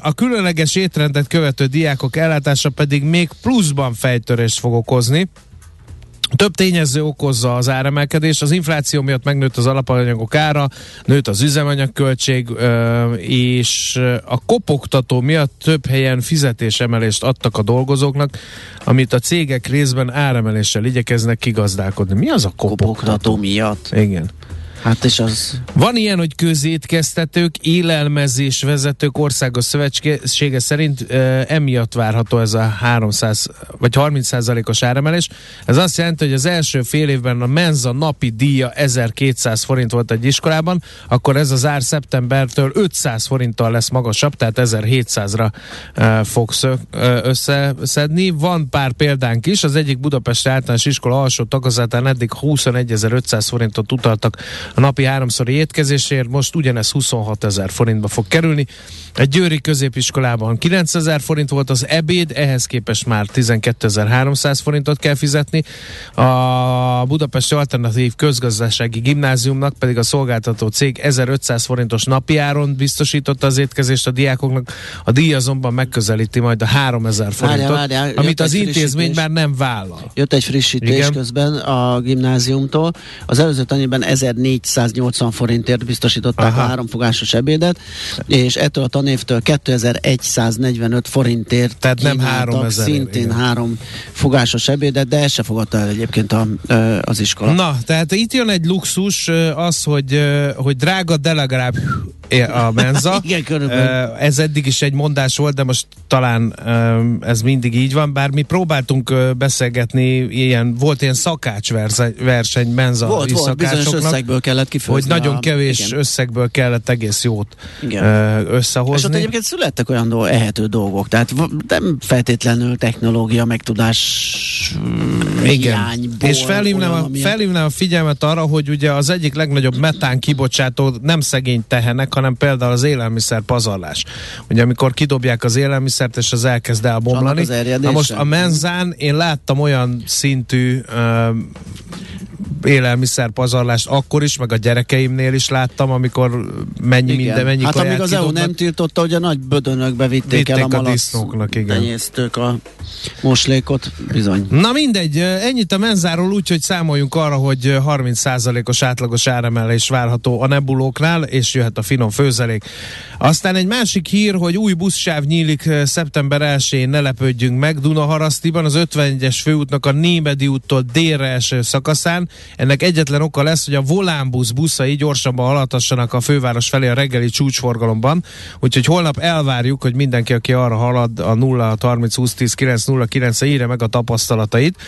A különleges étrendet követő diákok ellátása pedig még pluszban fejtörést fog okozni. Több tényező okozza az áremelkedést, az infláció miatt megnőtt az alapanyagok ára, nőtt az üzemanyagköltség, és a kopogtató miatt több helyen fizetésemelést adtak a dolgozóknak, amit a cégek részben áremeléssel igyekeznek kigazdálkodni. Mi az a kopogtató? Kopogtató miatt. Igen. Hát és az... Van ilyen, hogy közétkeztetők, élelmezés vezetők országos szövetsége szerint e, emiatt várható ez a 300 vagy 30 százalékos áremelés. Ez azt jelenti, hogy az első fél évben a menza napi díja 1200 forint volt egy iskolában, akkor ez az ár szeptembertől 500 forinttal lesz magasabb, tehát 1700-ra e, fog szö, e, összeszedni. Van pár példánk is, az egyik Budapest általános iskola alsó tagozatán eddig 21.500 forintot utaltak a napi háromszori étkezésért, most ugyanez 26 ezer forintba fog kerülni. Egy győri középiskolában 9 ezer forint volt az ebéd, ehhez képest már 12.300 forintot kell fizetni. A Budapesti Alternatív Közgazdasági Gimnáziumnak pedig a szolgáltató cég 1500 forintos napi áron biztosította az étkezést a diákoknak. A díj azonban megközelíti majd a 3000 forintot, várjá, várjá, amit az intézmény már nem vállal. Jött egy frissítés Igen. közben a gimnáziumtól. Az előző tanévben 1400 280 forintért biztosították Aha. a háromfogásos ebédet, és ettől a tanévtől 2145 forintért Tehát nem 3000 szintén igen. három fogásos ebédet, de ezt se fogadta el egyébként a, az iskola. Na, tehát itt jön egy luxus, az, hogy, hogy drága, de legalább a menza. Igen, körülbelül. Ez eddig is egy mondás volt, de most talán ez mindig így van, bár mi próbáltunk beszélgetni, ilyen, volt ilyen szakács verseny menza volt, volt, szakácsoknak. bizonyos összegből kellett kifőzni. hogy nagyon a, kevés igen. összegből kellett egész jót Igen. ö, És ott összehozni. egyébként születtek olyan dolgok, ehető dolgok, tehát nem feltétlenül technológia, megtudás mm, hiányból. És felhívnám a, felhívnám a figyelmet arra, hogy ugye az egyik legnagyobb metán kibocsátó nem szegény tehenek, hanem például az élelmiszer pazarlás. Ugye amikor kidobják az élelmiszert, és az elkezd elbomlani. Na most a menzán én láttam olyan szintű ö, élelmiszer pazarlást akkor is, meg a gyerekeimnél is láttam, amikor mennyi Igen. minden, mennyi Hát amíg az EU nem tiltotta, hogy a nagy bödönökbe vitték, el Vitték a a malac disznóknak, igen. tenyésztők a moslékot, bizony. Na mindegy, ennyit a menzáról úgy, hogy számoljunk arra, hogy 30%-os átlagos áremelés várható a nebulóknál, és jöhet a finom főzelék. Aztán egy másik hír, hogy új buszsáv nyílik eh, szeptember 1-én, ne lepődjünk meg, Dunaharasztiban, az 51-es főútnak a Némedi úttól délre eső szakaszán. Ennek egyetlen oka lesz, hogy a volánbusz buszai gyorsabban haladhassanak a főváros felé a reggeli csúcsforgalomban, úgyhogy holnap elvárjuk, hogy mindenki, aki arra halad, a 0 30 20 10 9 0 9 írja meg a tapasztalatait.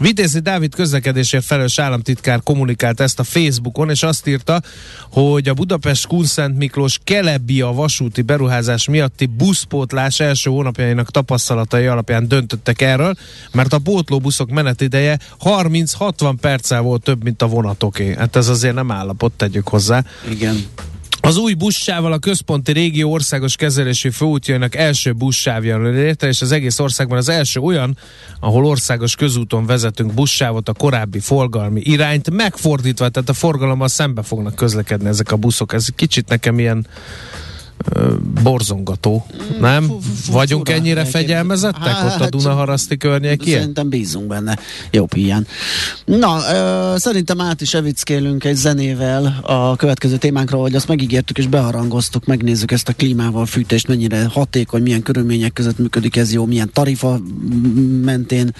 Vitézi Dávid közlekedésért felelős államtitkár kommunikált ezt a Facebookon, és azt írta, hogy a Budapest Kunszent Miklós Kelebia vasúti beruházás miatti buszpótlás első hónapjainak tapasztalatai alapján döntöttek erről, mert a pótlóbuszok menetideje 30-60 perccel volt több, mint a vonatoké. Hát ez azért nem állapot, tegyük hozzá. Igen. Az új buszsával a központi régió országos kezelési főútjainak első buszsávja létre, és az egész országban az első olyan, ahol országos közúton vezetünk buszsávot a korábbi forgalmi irányt megfordítva, tehát a forgalommal szembe fognak közlekedni ezek a buszok. Ez kicsit nekem ilyen borzongató, nem? fu- fu- Vagyunk fura ennyire fegyelmezettek ott a Hát, Dunaharaszti környékén? Szerintem bízunk benne. Jobb ilyen. Na, ö, szerintem át is evickélünk egy zenével a következő témánkra, hogy azt megígértük és beharangoztuk, megnézzük ezt a klímával, fűtést, mennyire hatékony, milyen körülmények között működik ez jó, milyen tarifa mentén,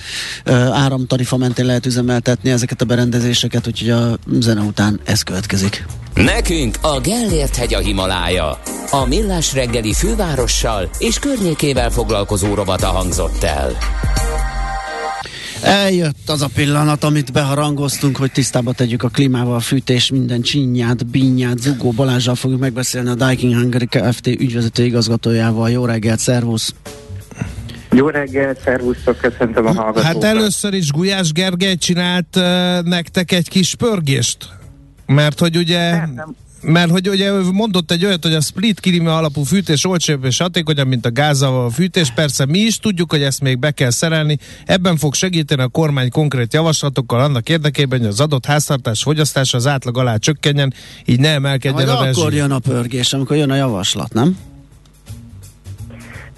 ö, áramtarifa mentén lehet üzemeltetni ezeket a berendezéseket, úgyhogy a zene után ez következik. Nekünk a Gellért hegy a Himalája. A Millás reggeli fővárossal és környékével foglalkozó rovata hangzott el. Eljött az a pillanat, amit beharangoztunk, hogy tisztába tegyük a klímával, a fűtés, minden csinyát, bínyát, Zugó Balázsral fogjuk megbeszélni a Daikin Hungary Kft. ügyvezető igazgatójával. Jó reggelt, szervusz! Jó reggelt, szervusztok, köszöntöm a hallgatókat. Hát először is Gulyás Gergely csinált uh, nektek egy kis pörgést, mert hogy ugye... Nem, nem. Mert hogy ugye mondott egy olyat, hogy a split klíma alapú fűtés olcsóbb és hatékonyabb, mint a gázzal fűtés. Persze mi is tudjuk, hogy ezt még be kell szerelni. Ebben fog segíteni a kormány konkrét javaslatokkal annak érdekében, hogy az adott háztartás fogyasztása az átlag alá csökkenjen, így ne emelkedjen Majd a rezsi. akkor jön a pörgés, amikor jön a javaslat, nem?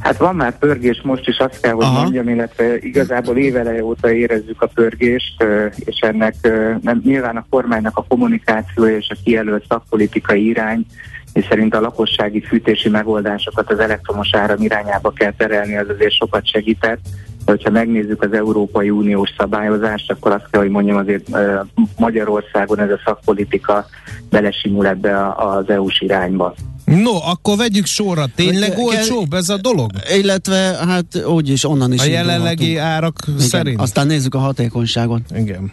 Hát van már pörgés most is, azt kell, hogy Aha. mondjam, illetve igazából éveleje óta érezzük a pörgést, és ennek nem, nyilván a kormánynak a kommunikációja és a kijelölt szakpolitikai irány, és szerint a lakossági fűtési megoldásokat az elektromos áram irányába kell terelni, az azért sokat segített. De hogyha megnézzük az Európai Uniós szabályozást, akkor azt kell, hogy mondjam, azért Magyarországon ez a szakpolitika belesimul ebbe az EU-s irányba. No, akkor vegyük sorra. Tényleg Hogy- olcsóbb ez a dolog? Illetve hát úgyis onnan is A jelenlegi árak Igen, szerint? Aztán nézzük a hatékonyságot. Igen.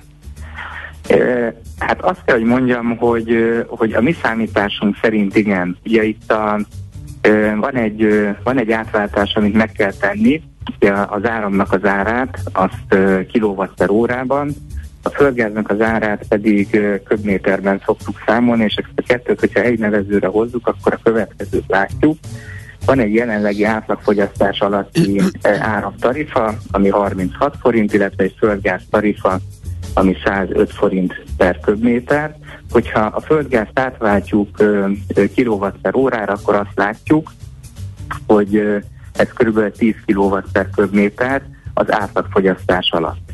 Hát azt kell, hogy mondjam, hogy, hogy a mi számításunk szerint igen. Ugye itt a, van, egy, van egy átváltás, amit meg kell tenni. Az áramnak az árát, azt kilowatt per órában, a földgáznak az árát pedig köbméterben szoktuk számolni, és ezt a kettőt, hogyha egy nevezőre hozzuk, akkor a következőt látjuk. Van egy jelenlegi átlagfogyasztás alatti áramtarifa, ami 36 forint, illetve egy földgáz tarifa, ami 105 forint per köbméter. Hogyha a földgázt átváltjuk kilowatt per órára, akkor azt látjuk, hogy ez kb. 10 kilowatt per köbméter az átlagfogyasztás alatt.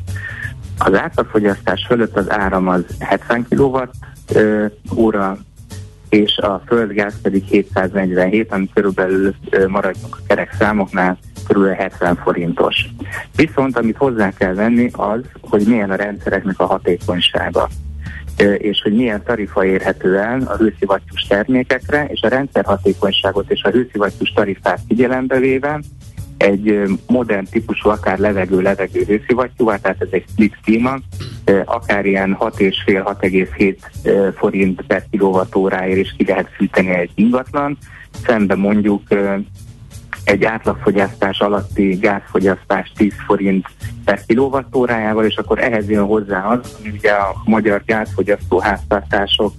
Az átlagfogyasztás fölött az áram az 70 kilowatt óra, és a földgáz pedig 747, ami körülbelül maradjunk a kerek számoknál, körülbelül 70 forintos. Viszont amit hozzá kell venni az, hogy milyen a rendszereknek a hatékonysága és hogy milyen tarifa érhető el a hőszivattyús termékekre, és a rendszer hatékonyságot és a hőszivattyús tarifát figyelembe véve egy modern típusú, akár levegő-levegő hőszivattyúvá, tehát ez egy split klíma, akár ilyen 6,5-6,7 ö, forint per kilovattóráért is ki lehet fűteni egy ingatlan, szembe mondjuk egy átlagfogyasztás alatti gázfogyasztás 10 forint per kilovattórájával, és akkor ehhez jön hozzá az, ami ugye a magyar gázfogyasztó háztartások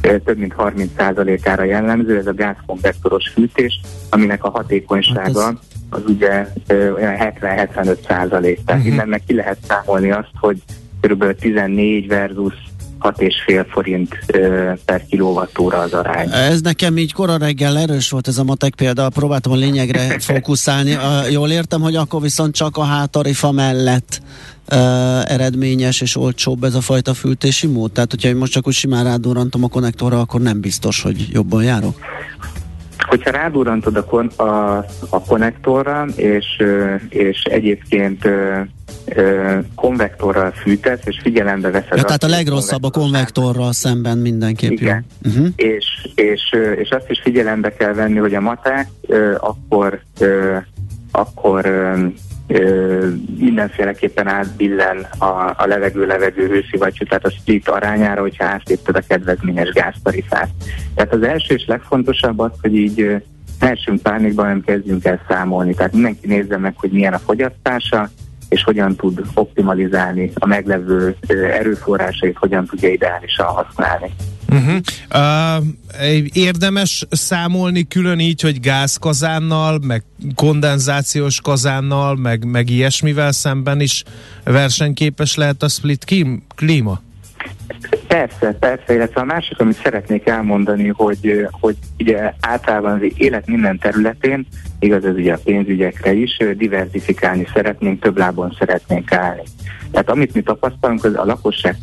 több mint 30%-ára jellemző, ez a gázkonvektoros fűtés, aminek a hatékonysága Hát az ugye ö, olyan 70-75 százalék. Tehát Mhm. innen ki lehet számolni azt, hogy kb. 14 versus 6,5 forint ö, per kilovattóra az arány. Ez nekem így kora reggel erős volt ez a matek példa, próbáltam a lényegre fókuszálni. A, jól értem, hogy akkor viszont csak a hátarifa mellett uh, eredményes és olcsóbb ez a fajta fűtési mód? Tehát, hogyha én most csak úgy simán rádurrantom a konnektorra, akkor nem biztos, hogy jobban járok? Hogyha rádurrantod a, kon- a, a konnektorra, és, és egyébként konvektorral fűtesz, és figyelembe veszed Ja, tehát a legrosszabb a konvektorral szemben mindenképp Igen. jó. Uh-huh. és, és, és azt is figyelembe kell venni, hogy a maták akkor, akkor ö, mindenféleképpen átbillen a, a levegő-levegő hőszivattyú, tehát a split arányára, hogyha átlépted a kedvezményes gáztarifát. Tehát az első és legfontosabb az, hogy így ö, ne essünk pánikba, nem kezdjünk el számolni. Tehát mindenki nézze meg, hogy milyen a fogyasztása, és hogyan tud optimalizálni a meglevő erőforrásait, hogyan tudja ideálisan használni. Uh-huh. Uh, érdemes számolni külön így, hogy gázkazánnal, meg kondenzációs kazánnal, meg, meg ilyesmivel szemben is versenyképes lehet a split kim- klíma? Persze, persze, illetve a másik, amit szeretnék elmondani, hogy, hogy ugye általában az élet minden területén, igaz ez ugye a pénzügyekre is, diversifikálni szeretnénk, több lábon szeretnénk állni. Tehát amit mi tapasztalunk, az a lakosság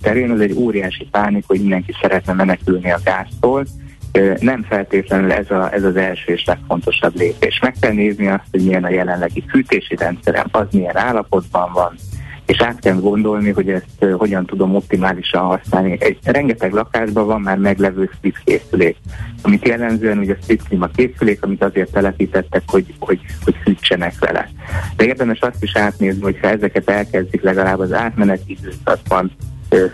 terén az egy óriási pánik, hogy mindenki szeretne menekülni a gáztól, nem feltétlenül ez, a, ez az első és legfontosabb lépés. Meg kell nézni azt, hogy milyen a jelenlegi fűtési rendszerem, az milyen állapotban van, és át kell gondolni, hogy ezt hogyan tudom optimálisan használni. Egy rengeteg lakásban van már meglevő split készülék, amit jellemzően ugye split klíma készülék, amit azért telepítettek, hogy, hogy, hogy fűtsenek vele. De érdemes azt is átnézni, hogy ha ezeket elkezdik legalább az átmeneti időszakban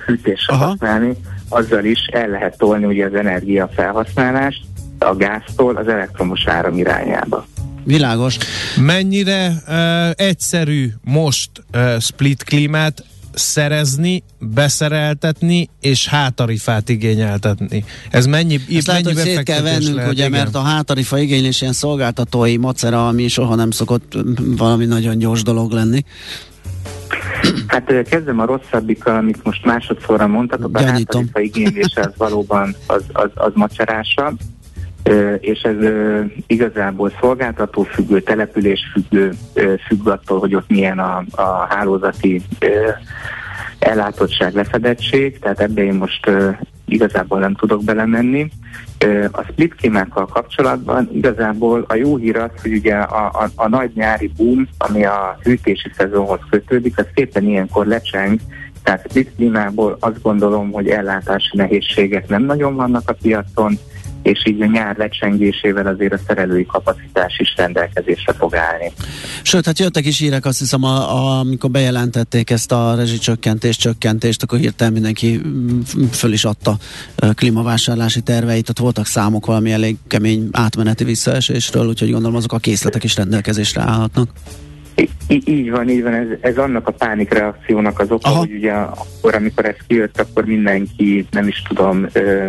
fűtésre használni, azzal is el lehet tolni ugye az energia felhasználást a gáztól az elektromos áram irányába. Világos. Mennyire uh, egyszerű most uh, split klímát szerezni, beszereltetni és hátarifát igényeltetni? Ez mennyi, Ezt lehet, hogy szét kell vennünk, lehet, ugye, igen. mert a hátarifa igénylés ilyen szolgáltatói macera, ami soha nem szokott valami nagyon gyors dolog lenni. Hát kezdem a rosszabbikkal, amit most másodszorra mondtatok, a hátarifa igénylése az valóban az, az, az macserásabb, Ö, és ez igazából szolgáltató függő, település függő, függ attól, hogy ott milyen a, a hálózati ellátottság, lefedettség, tehát ebbe én most igazából nem tudok belemenni. A split klímákkal kapcsolatban igazából a jó hír az, hogy ugye a, a, a nagy nyári boom, ami a hűtési szezonhoz kötődik, az szépen ilyenkor lecseng, tehát split klímából azt gondolom, hogy ellátási nehézségek nem nagyon vannak a piacon, és így a nyár lecsengésével azért a szerelői kapacitás is rendelkezésre fog állni. Sőt, hát jöttek is hírek, azt hiszem, a, a, amikor bejelentették ezt a rezsicsökkentést, csökkentést, akkor hirtelen mindenki mm, föl is adta klímavásárlási terveit, ott voltak számok valami elég kemény átmeneti visszaesésről, úgyhogy gondolom azok a készletek is rendelkezésre állhatnak. Í- így van, így van, ez, ez annak a pánikreakciónak az oka, Aha. hogy ugye akkor, amikor ez kijött, akkor mindenki, nem is tudom, ö,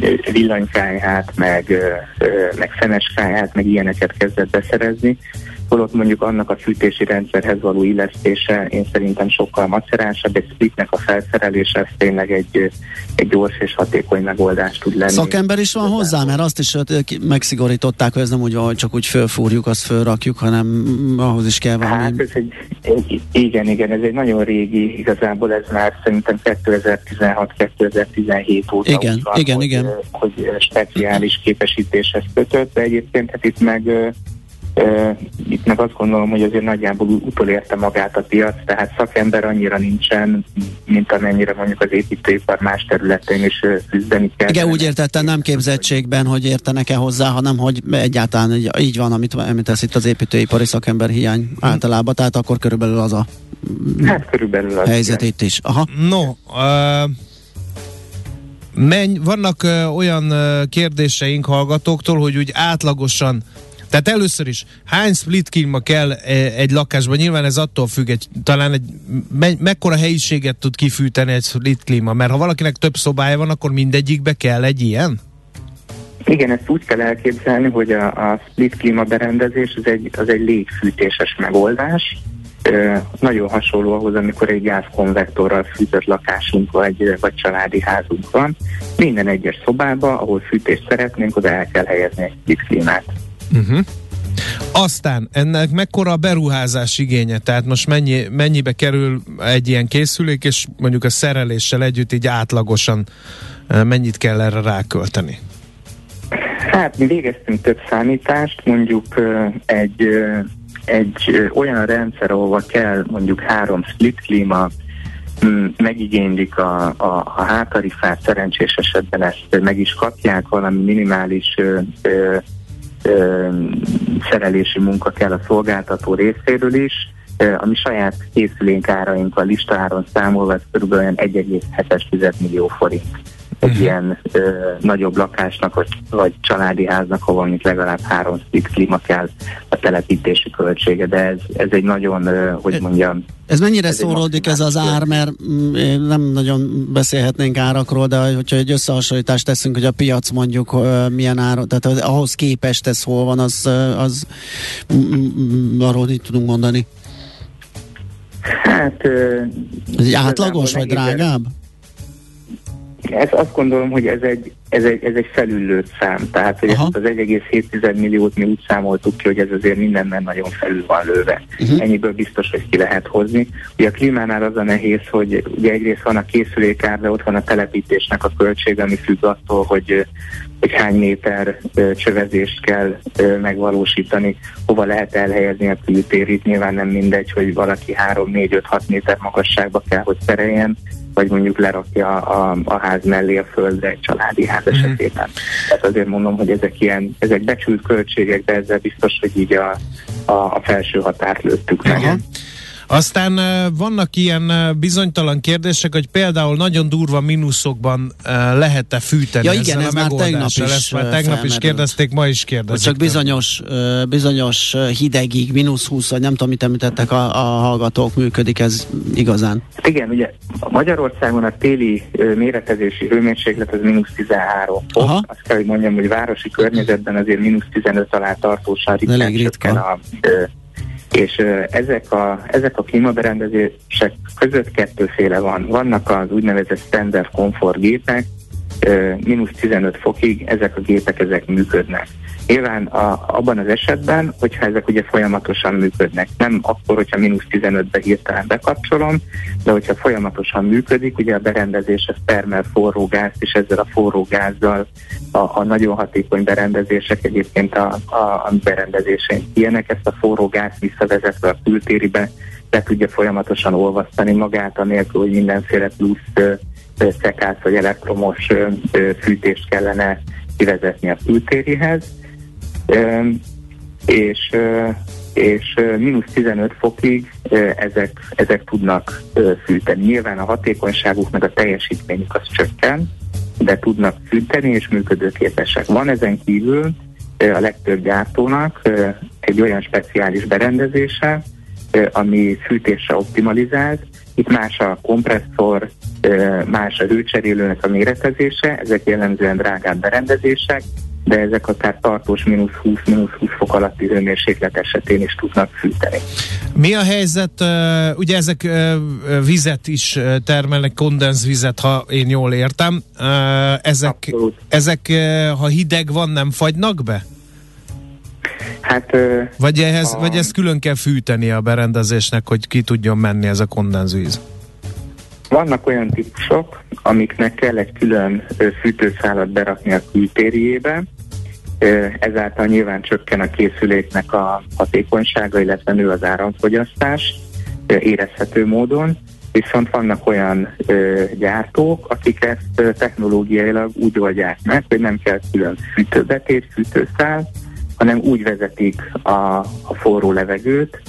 ö, villanykáját, meg, meg szemeskáját, meg ilyeneket kezdett beszerezni, holott mondjuk annak a fűtési rendszerhez való illesztése én szerintem sokkal macerásabb, egy splitnek a felszerelése ez tényleg egy, egy gyors és hatékony megoldás tud lenni. Szakember is van hozzá, mert azt is megszigorították, hogy ez nem úgy van, hogy csak úgy fölfúrjuk, azt fölrakjuk, hanem mm, ahhoz is kell valami. Hát ez egy, egy, igen, igen, ez egy nagyon régi, igazából ez már szerintem 2016-2017 óta Igen, van, igen, hogy, igen. hogy speciális képesítéshez kötött, de egyébként hát itt meg itt meg azt gondolom, hogy azért nagyjából utolérte magát a piac, tehát szakember annyira nincsen, mint amennyire mondjuk az építőipar más területén is ö, küzdeni kell. Igen, úgy értettem, nem képzettségben, hogy értenek-e hozzá, hanem hogy egyáltalán így, így van, amit említesz itt az építőipari szakember hiány általában, tehát akkor körülbelül az a Hát körülbelül az. helyzet igen. itt is. Aha. No, uh, menj, vannak uh, olyan uh, kérdéseink hallgatóktól, hogy úgy átlagosan tehát először is, hány split klíma kell e, egy lakásban? Nyilván ez attól függ, egy, talán egy, me, mekkora helyiséget tud kifűteni egy split klíma, mert ha valakinek több szobája van, akkor mindegyikbe kell egy ilyen? Igen, ezt úgy kell elképzelni, hogy a, a split klíma berendezés az egy, az egy légfűtéses megoldás. Ö, nagyon hasonló ahhoz, amikor egy gázkonvektorral fűtött lakásunk vagy, vagy családi házunk van. Minden egyes szobába, ahol fűtést szeretnénk, oda el kell helyezni egy split klímát. Uh-huh. Aztán ennek mekkora a beruházás igénye? Tehát most mennyi, mennyibe kerül egy ilyen készülék, és mondjuk a szereléssel együtt így átlagosan eh, mennyit kell erre rákölteni? Hát mi végeztünk több számítást, mondjuk ö, egy, ö, egy olyan rendszer, ahova kell mondjuk három split klíma, mm, megigénylik a, a, a hátarifát, szerencsés esetben ezt meg is kapják, valami minimális ö, ö, szerelési munka kell a szolgáltató részéről is. A mi saját készülénk áraink a listáron számolva, ez kb. olyan 1,7 millió forint egy uh-huh. ilyen ö, nagyobb lakásnak vagy, vagy családi háznak, ahol mondjuk legalább három klíma kell a telepítési költsége, de ez, ez egy nagyon, ö, hogy mondjam, Ez mennyire Ez szóródik ez az ár, mert mm, nem nagyon beszélhetnénk árakról, de hogyha egy összehasonlítást teszünk, hogy a piac mondjuk ö, milyen ára, tehát ahhoz képest ez hol van, az, az mm, mm, arról így tudunk mondani. hát... Ez egy átlagos vagy drágább? Ez azt gondolom, hogy ez egy, ez egy, ez egy felüllőtt szám. Tehát, hogy Aha. ezt az 1,7 milliót mi úgy számoltuk ki, hogy ez azért mindenben nagyon felül van lőve. Uh-huh. Ennyiből biztos, hogy ki lehet hozni. Ugye a klímánál az a nehéz, hogy ugye egyrészt van a készülékár, de ott van a telepítésnek a költség, ami függ attól, hogy hogy hány méter ö, csövezést kell ö, megvalósítani, hova lehet elhelyezni a kültérit. Nyilván nem mindegy, hogy valaki 3, 4, 5, 6 méter magasságba kell, hogy szereljen, vagy mondjuk lerakja a, a ház mellé a földre egy családi ház esetében. Tehát azért mondom, hogy ezek ilyen, ezek becsült költségek, de ezzel biztos, hogy így a, a, a felső határt lőttük meg. Aha. Aztán vannak ilyen bizonytalan kérdések, hogy például nagyon durva mínuszokban eh, lehet-e fűteni Ja, igen, a ez már tegnap is, Ezt már tegnap is kérdezték, ma is Hogy kérdezik. csak bizonyos, bizonyos hidegig, mínusz 20, vagy nem tudom, mit említettek a, a hallgatók, működik ez igazán. Igen, ugye Magyarországon a téli méretezési hőmérséklet az mínusz 13 fok. Aha. Azt kell, hogy mondjam, hogy városi környezetben azért mínusz 15 alá tartósan ritkán Elég ritka. a, és ezek a, ezek a klímaberendezések között kettőféle van. Vannak az úgynevezett standard komfort gépek, mínusz 15 fokig ezek a gépek ezek működnek. Nyilván a, abban az esetben, hogyha ezek ugye folyamatosan működnek, nem akkor, hogyha mínusz 15-be hirtelen bekapcsolom, de hogyha folyamatosan működik, ugye a berendezés ez termel forró gázt, és ezzel a forró gázzal a, a nagyon hatékony berendezések egyébként a, a, a berendezéseink ilyenek, ezt a forró gázt visszavezetve a kültéribe le tudja folyamatosan olvasztani magát, anélkül, hogy mindenféle plusz szekász vagy elektromos fűtést kellene kivezetni a kültérihez. És és mínusz 15 fokig ezek, ezek tudnak fűteni. Nyilván a hatékonyságuk meg a teljesítményük az csökken, de tudnak fűteni és működőképesek. Van ezen kívül a legtöbb gyártónak egy olyan speciális berendezése, ami fűtésre optimalizált. Itt más a kompresszor, más a hőcserélőnek a méretezése, ezek jellemzően drágább berendezések, de ezek akár tartós mínusz 20, mínusz 20 fok alatti hőmérséklet esetén is tudnak fűteni. Mi a helyzet? Ugye ezek vizet is termelnek, kondenzvizet, ha én jól értem. Ezek, Abszolút. ezek ha hideg van, nem fagynak be? Hát Vagy, ehhez, A- vagy ezt külön kell fűteni a berendezésnek, hogy ki tudjon menni ez a kondenzvíz? vannak olyan típusok, amiknek kell egy külön fűtőszálat berakni a kültérjébe, Ö, ezáltal nyilván csökken a készüléknek a hatékonysága, illetve nő az áramfogyasztás érezhető módon, viszont vannak olyan gyártók, akik ezt technológiailag úgy oldják meg, hogy nem kell külön fűtőbetét, fűtőszál, hanem úgy vezetik a, a forró levegőt,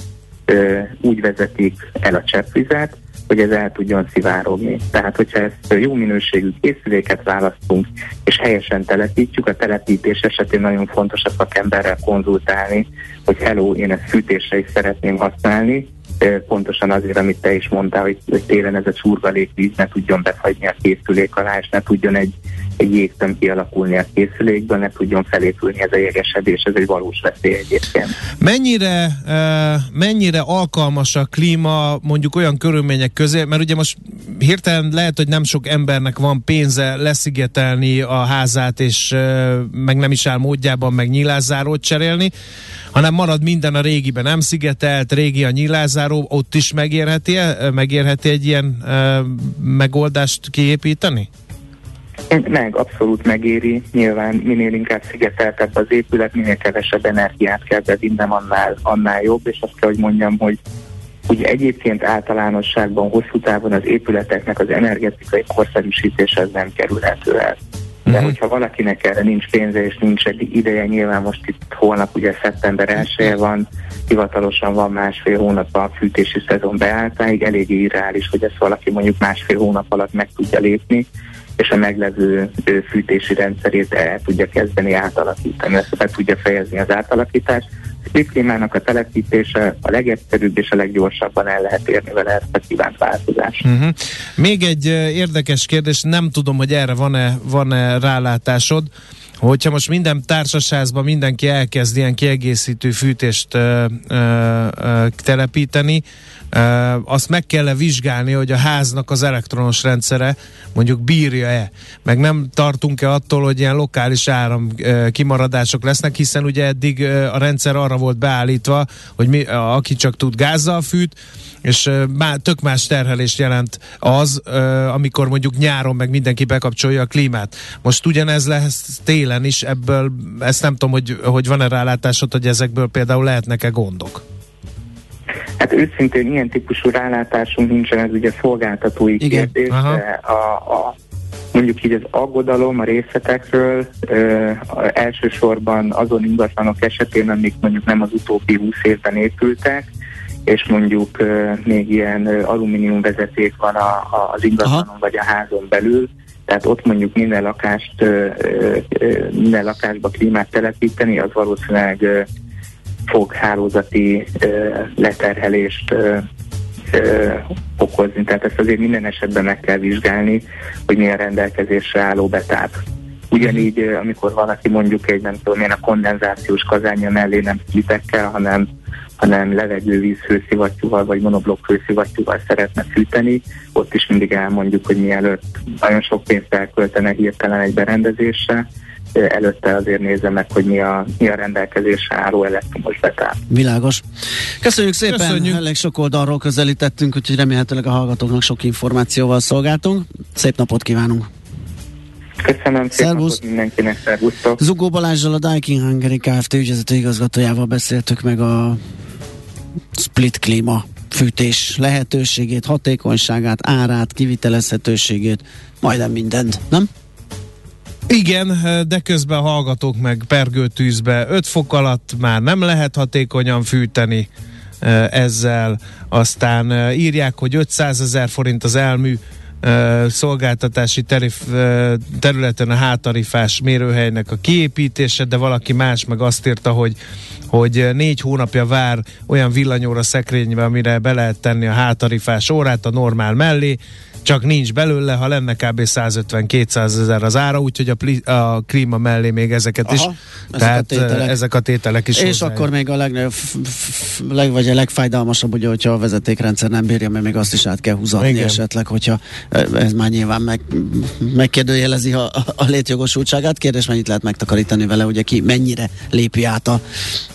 úgy vezetik el a cseppvizet, hogy ez el tudjon szivárogni. Tehát, hogyha ezt jó minőségű készüléket választunk, és helyesen telepítjük, a telepítés esetén nagyon fontos a szakemberrel konzultálni, hogy hello, én ezt fűtésre is szeretném használni, pontosan azért, amit te is mondtál, hogy, hogy télen ez a csurgalékvíz ne tudjon befagyni a készülék alá, és ne tudjon egy, egy jégtöm kialakulni a készülékből, ne tudjon felépülni ez a jégesedés, ez egy valós veszély egyébként. Mennyire, uh, mennyire alkalmas a klíma mondjuk olyan körülmények közé, mert ugye most hirtelen lehet, hogy nem sok embernek van pénze leszigetelni a házát, és uh, meg nem is áll módjában meg nyílászárót cserélni, hanem marad minden a régiben, nem szigetelt, régi a nyílászáró, ott is megérheti, megérheti egy ilyen uh, megoldást kiépíteni? Meg, abszolút megéri. Nyilván minél inkább szigeteltebb az épület, minél kevesebb energiát kell bevinnem, annál, annál jobb, és azt kell, hogy mondjam, hogy ugye egyébként általánosságban hosszú távon az épületeknek az energetikai korszerűsítése nem kerülhető el. De Mhm. hogyha valakinek erre nincs pénze és nincs egy ideje, nyilván most itt holnap ugye szeptember 1 van, hivatalosan van másfél hónap a fűtési szezon beálltáig, eléggé irreális, hogy ezt valaki mondjuk másfél hónap alatt meg tudja lépni, és a meglevő ö, fűtési rendszerét el tudja kezdeni átalakítani, ezt be tudja fejezni az átalakítást. A klímának a telepítése a legegyszerűbb és a leggyorsabban el lehet érni vele ezt a kívánt változást. Uh-huh. Még egy érdekes kérdés, nem tudom, hogy erre van-e, van-e rálátásod, hogyha most minden társasházban mindenki elkezd ilyen kiegészítő fűtést uh, uh, uh, telepíteni, azt meg kell vizsgálni, hogy a háznak az elektronos rendszere mondjuk bírja-e, meg nem tartunk-e attól, hogy ilyen lokális áram kimaradások lesznek, hiszen ugye eddig a rendszer arra volt beállítva, hogy mi, aki csak tud gázzal fűt, és tök más terhelést jelent az, amikor mondjuk nyáron meg mindenki bekapcsolja a klímát. Most ugyanez lesz télen is, ebből ezt nem tudom, hogy, hogy van-e rálátásod, hogy ezekből például lehetnek-e gondok. Hát őszintén ilyen típusú rálátásunk nincsen, ez ugye szolgáltatói Igen. kérdés, Aha. de a, a, mondjuk így az aggodalom a részletekről ö, elsősorban azon ingatlanok esetén, amik mondjuk nem az utóbbi 20 évben épültek, és mondjuk ö, még ilyen ö, alumínium vezeték van a, a, az ingatlanon Aha. vagy a házon belül, tehát ott mondjuk minden lakást, ö, ö, minden lakásba klímát telepíteni, az valószínűleg ö, fog hálózati leterhelést okozni. Tehát ezt azért minden esetben meg kell vizsgálni, hogy milyen rendelkezésre álló betáp. Ugyanígy, amikor valaki mondjuk egy, nem tudom én, a kondenzációs kazánja mellé nem splitekkel, hanem hanem levegővíz hőszivattyúval vagy monoblokk hőszivattyúval szeretne fűteni, ott is mindig elmondjuk, hogy mielőtt nagyon sok pénzt elköltene hirtelen egy berendezésre, előtte azért nézze meg, hogy mi a, mi a rendelkezésre álló elektromos betáp. Világos. Köszönjük szépen, Köszönjük. elég sok oldalról közelítettünk, úgyhogy remélhetőleg a hallgatóknak sok információval szolgáltunk. Szép napot kívánunk! Köszönöm szépen mindenkinek, szervusztok! Zugó Balázsral a Daikin Hungary Kft. ügyvezető igazgatójával beszéltük meg a split klíma fűtés lehetőségét, hatékonyságát, árát, kivitelezhetőségét, majdnem mindent, nem? Igen, de közben hallgatók meg pergőtűzbe 5 fok alatt már nem lehet hatékonyan fűteni ezzel. Aztán írják, hogy 500 ezer forint az elmű szolgáltatási terif, területen a hátarifás mérőhelynek a kiépítése, de valaki más meg azt írta, hogy hogy négy hónapja vár olyan villanyóra szekrénybe, amire be lehet tenni a hátarifás órát a normál mellé, csak nincs belőle, ha lenne kb. 150-200 ezer az ára, úgyhogy a, pli, a klíma mellé még ezeket Aha, is, ezek tehát a tételek. ezek a tételek is És hozzájönnek. akkor még a legnagyobb, leg, vagy a legfájdalmasabb, ugye, hogyha a vezetékrendszer nem bírja, mert még azt is át kell húzatni Igen. esetleg, hogyha eh, ez már nyilván meg, megkérdőjelezi a, a létjogosultságát. Kérdés, mennyit lehet megtakarítani vele, ugye ki mennyire lépi át a,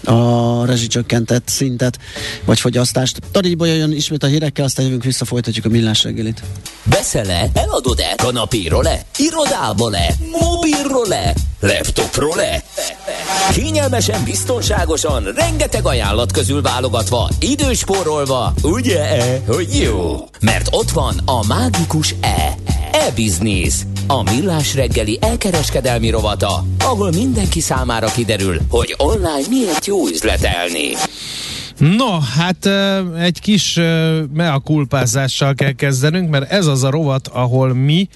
a rezsicsökkentett szintet, vagy fogyasztást. Tarigyból jön ismét a hírekkel, aztán jövünk vissza, folytatjuk a millás reggelit. Veszel-e? Eladod-e? Kanapéról-e? Irodából-e? Mobilról-e? Laptopról-e? Kényelmesen, biztonságosan, rengeteg ajánlat közül válogatva, időspórolva, ugye-e, hogy jó? Mert ott van a mágikus E. E-Business. A millás reggeli elkereskedelmi rovata, ahol mindenki számára kiderül, hogy online miért jó üzletelni. No, hát egy kis ö, mea kulpázással kell kezdenünk, mert ez az a rovat, ahol mi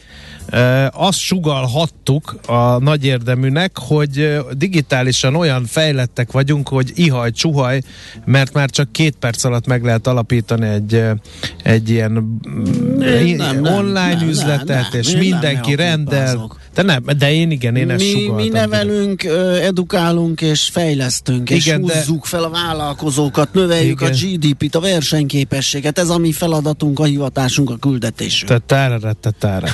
azt sugalhattuk a nagy érdeműnek, hogy digitálisan olyan fejlettek vagyunk, hogy ihaj, csuhaj, mert már csak két perc alatt meg lehet alapítani egy, egy ilyen mm, nem, nem, online nem, üzletet, nem, nem, és nem mindenki mea rendel. De nem, de én igen, én ezt mi, mi nevelünk, edukálunk és fejlesztünk, és Igen, de- húzzuk fel a vállalkozókat, növeljük Igen. a GDP-t, a versenyképességet. Ez a mi feladatunk, a hivatásunk, a küldetésünk. Tatára, tatára.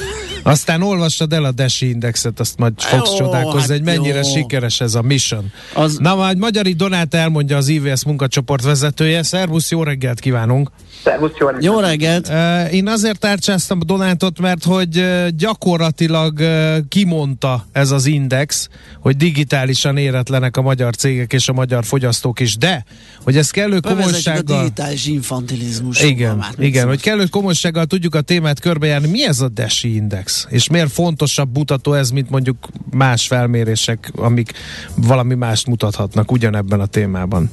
Aztán olvassad el a Desi Indexet, azt majd fogsz Jó, csodálkozni, hát hogy mennyire jó. sikeres ez a mission. Az- Na majd Magyari Donát elmondja az IVS munkacsoport vezetője. Szervusz, jó reggelt kívánunk! Szervusz, jó reggelt! Jó reggelt! Én azért tárcsáztam a Donátot, mert hogy gyakorlatilag kimondta ez az index, hogy digitálisan éretlenek a magyar cégek és a magyar fogyasztók is, de hogy ez kellő Bevezetjük a komolysággal... digitális infantilizmus. Igen, igen, hogy kellő komolysággal tudjuk a témát körbejárni. Mi ez a DESI index? És miért fontosabb mutató ez, mint mondjuk más felmérések, amik valami mást mutathatnak ugyanebben a témában?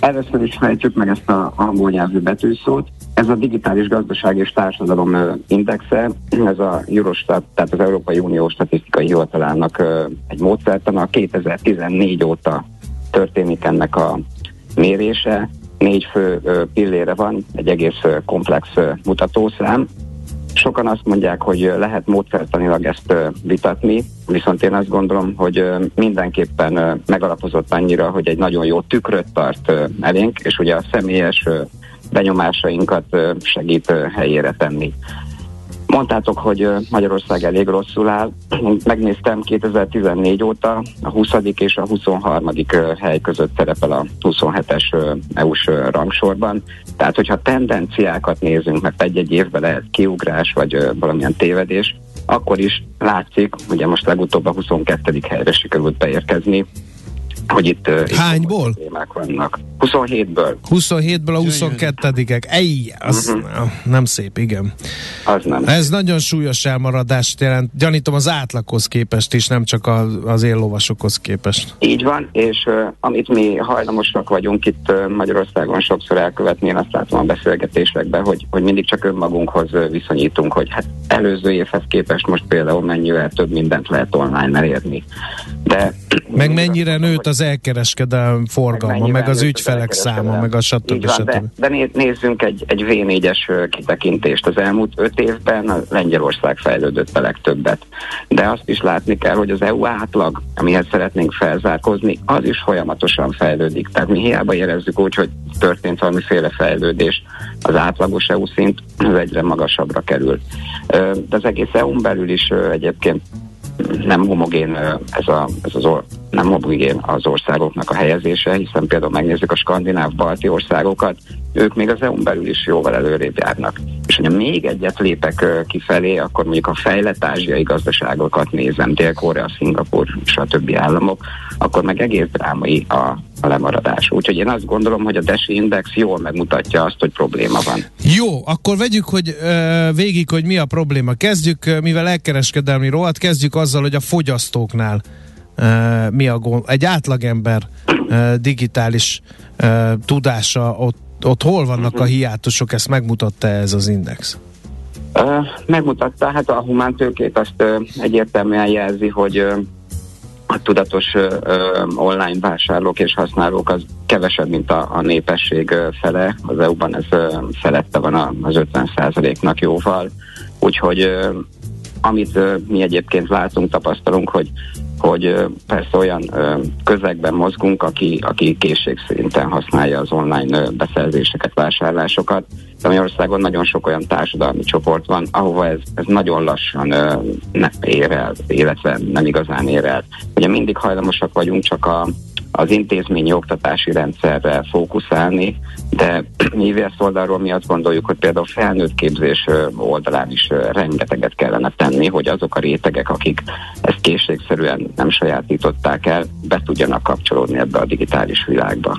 Először is fejtsük meg ezt a angol nyelvű betűszót. Ez a digitális gazdaság és társadalom indexe, ez a Eurostat, tehát az Európai Unió statisztikai hivatalának egy módszertana. 2014 óta történik ennek a mérése. Négy fő pillére van, egy egész komplex mutatószám. Sokan azt mondják, hogy lehet módszertanilag ezt vitatni, viszont én azt gondolom, hogy mindenképpen megalapozott annyira, hogy egy nagyon jó tükröt tart elénk, és ugye a személyes benyomásainkat segít helyére tenni. Mondtátok, hogy Magyarország elég rosszul áll. Megnéztem 2014 óta a 20. és a 23. ö, hely között szerepel a 27-es ö, EU-s rangsorban. Tehát, hogyha tendenciákat nézünk, mert egy-egy évben lehet kiugrás, vagy valamilyen tévedés, akkor is látszik, ugye most legutóbb a 22. helyre sikerült beérkezni, hogy itt Hányból? témák vannak. 27-ből, 27-ből a 22-ek. Ej, az Mhm. nem szép, igen. az nem. Ez nagyon súlyos elmaradást jelent. Gyanítom az átlaghoz képest is, nem csak a, az éllovasokhoz képest. Így van, és uh, amit mi hajlamosak vagyunk itt uh, Magyarországon sokszor elkövetni, én azt látom a beszélgetésekben, hogy, hogy mindig csak önmagunkhoz uh, viszonyítunk, hogy hát előző évhez képest most például mennyivel több mindent lehet online elérni. De Meg mennyire nőtt az elkereskedelem forgalma, meg, az ügyfelek száma, meg a Így stb. van, de, stb. de né- nézzünk egy, egy V4-es ö, kitekintést. Az elmúlt öt évben Lengyelország fejlődött a legtöbbet. De azt is látni kell, hogy az EU átlag, amihez szeretnénk felzárkozni, az is folyamatosan fejlődik. Tehát mi hiába érezzük úgy, hogy történt valamiféle fejlődés, az átlagos EU szint az egyre magasabbra kerül. De az egész EU-n belül is egyébként nem homogén ez, a, ez az or, nem homogén az országoknak a helyezése, hiszen például megnézzük a skandináv balti országokat, ők még az EU-n belül is jóval előrébb járnak. És hogyha még egyet lépek kifelé, akkor mondjuk a fejlett ázsiai gazdaságokat nézem, Dél-Korea, Szingapur többi államok, akkor meg egész drámai a, a lemaradás. Úgyhogy én azt gondolom, hogy a DESI Index jól megmutatja azt, hogy probléma van. Jó, akkor vegyük hogy ö, végig, hogy mi a probléma. Kezdjük, mivel elkereskedelmi rohadt, kezdjük azzal, hogy a fogyasztóknál ö, mi a gond. Egy átlagember ö, digitális ö, tudása, ott, ott hol vannak a hiátusok, ezt megmutatta ez az index? Ö, megmutatta, hát a humántőkét azt ö, egyértelműen jelzi, hogy ö, a tudatos online vásárlók és használók az kevesebb, mint a, a népesség fele. Az EU-ban ez felette van az 50%-nak jóval. Úgyhogy amit mi egyébként látunk, tapasztalunk, hogy hogy persze olyan közegben mozgunk, aki, aki készségszinten használja az online beszerzéseket, vásárlásokat. De Magyarországon nagyon sok olyan társadalmi csoport van, ahova ez, ez nagyon lassan ö, ne ér el, illetve nem igazán ér el. Ugye mindig hajlamosak vagyunk csak a, az intézményi oktatási rendszerre fókuszálni, de IVS oldalról mi azt gondoljuk, hogy például felnőtt képzés oldalán is rengeteget kellene tenni, hogy azok a rétegek, akik ezt készségszerűen nem sajátították el, be tudjanak kapcsolódni ebbe a digitális világba.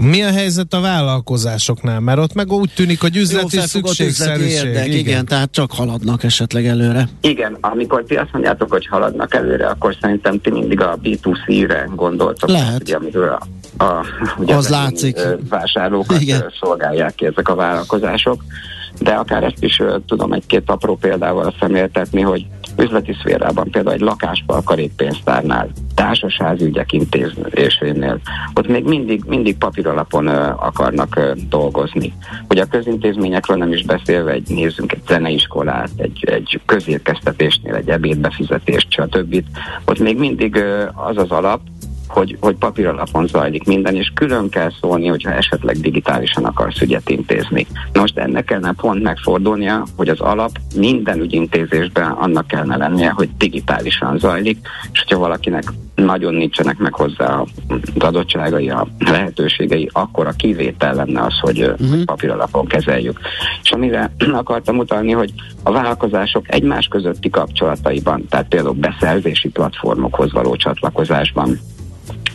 Mi a helyzet a vállalkozásoknál? Mert ott meg úgy tűnik, hogy üzleti szükségszerűség. üzleti érdek, igen. igen, tehát csak haladnak esetleg előre. Igen, amikor ti azt mondjátok, hogy haladnak előre, akkor szerintem ti mindig a B2C-re gondoltok. Lehet. Ugye, amiről a, a, ugye Az látszik. Vásárlókat Igen. szolgálják ki ezek a vállalkozások. De akár ezt is tudom egy-két apró példával szemléltetni, hogy üzleti szférában például egy lakáspalkarékpénztárnál, társasági ügyek intézésénél, ott még mindig, mindig papíralapon ö, akarnak ö, dolgozni. Hogy a közintézményekről nem is beszélve, egy, nézzünk egy zeneiskolát, egy, egy közérkeztetésnél, egy ebédbefizetést, stb. Ott még mindig ö, az az alap, hogy, hogy papíralapon zajlik minden, és külön kell szólni, hogyha esetleg digitálisan akarsz ügyet intézni. Na most ennek kellene pont megfordulnia, hogy az alap minden ügyintézésben annak kellene lennie, hogy digitálisan zajlik, és hogyha valakinek nagyon nincsenek meg hozzá az adottságai, a lehetőségei, akkor a kivétel lenne az, hogy uh-huh. papíralapon kezeljük. És amire akartam utalni, hogy a vállalkozások egymás közötti kapcsolataiban, tehát például beszerzési platformokhoz való csatlakozásban,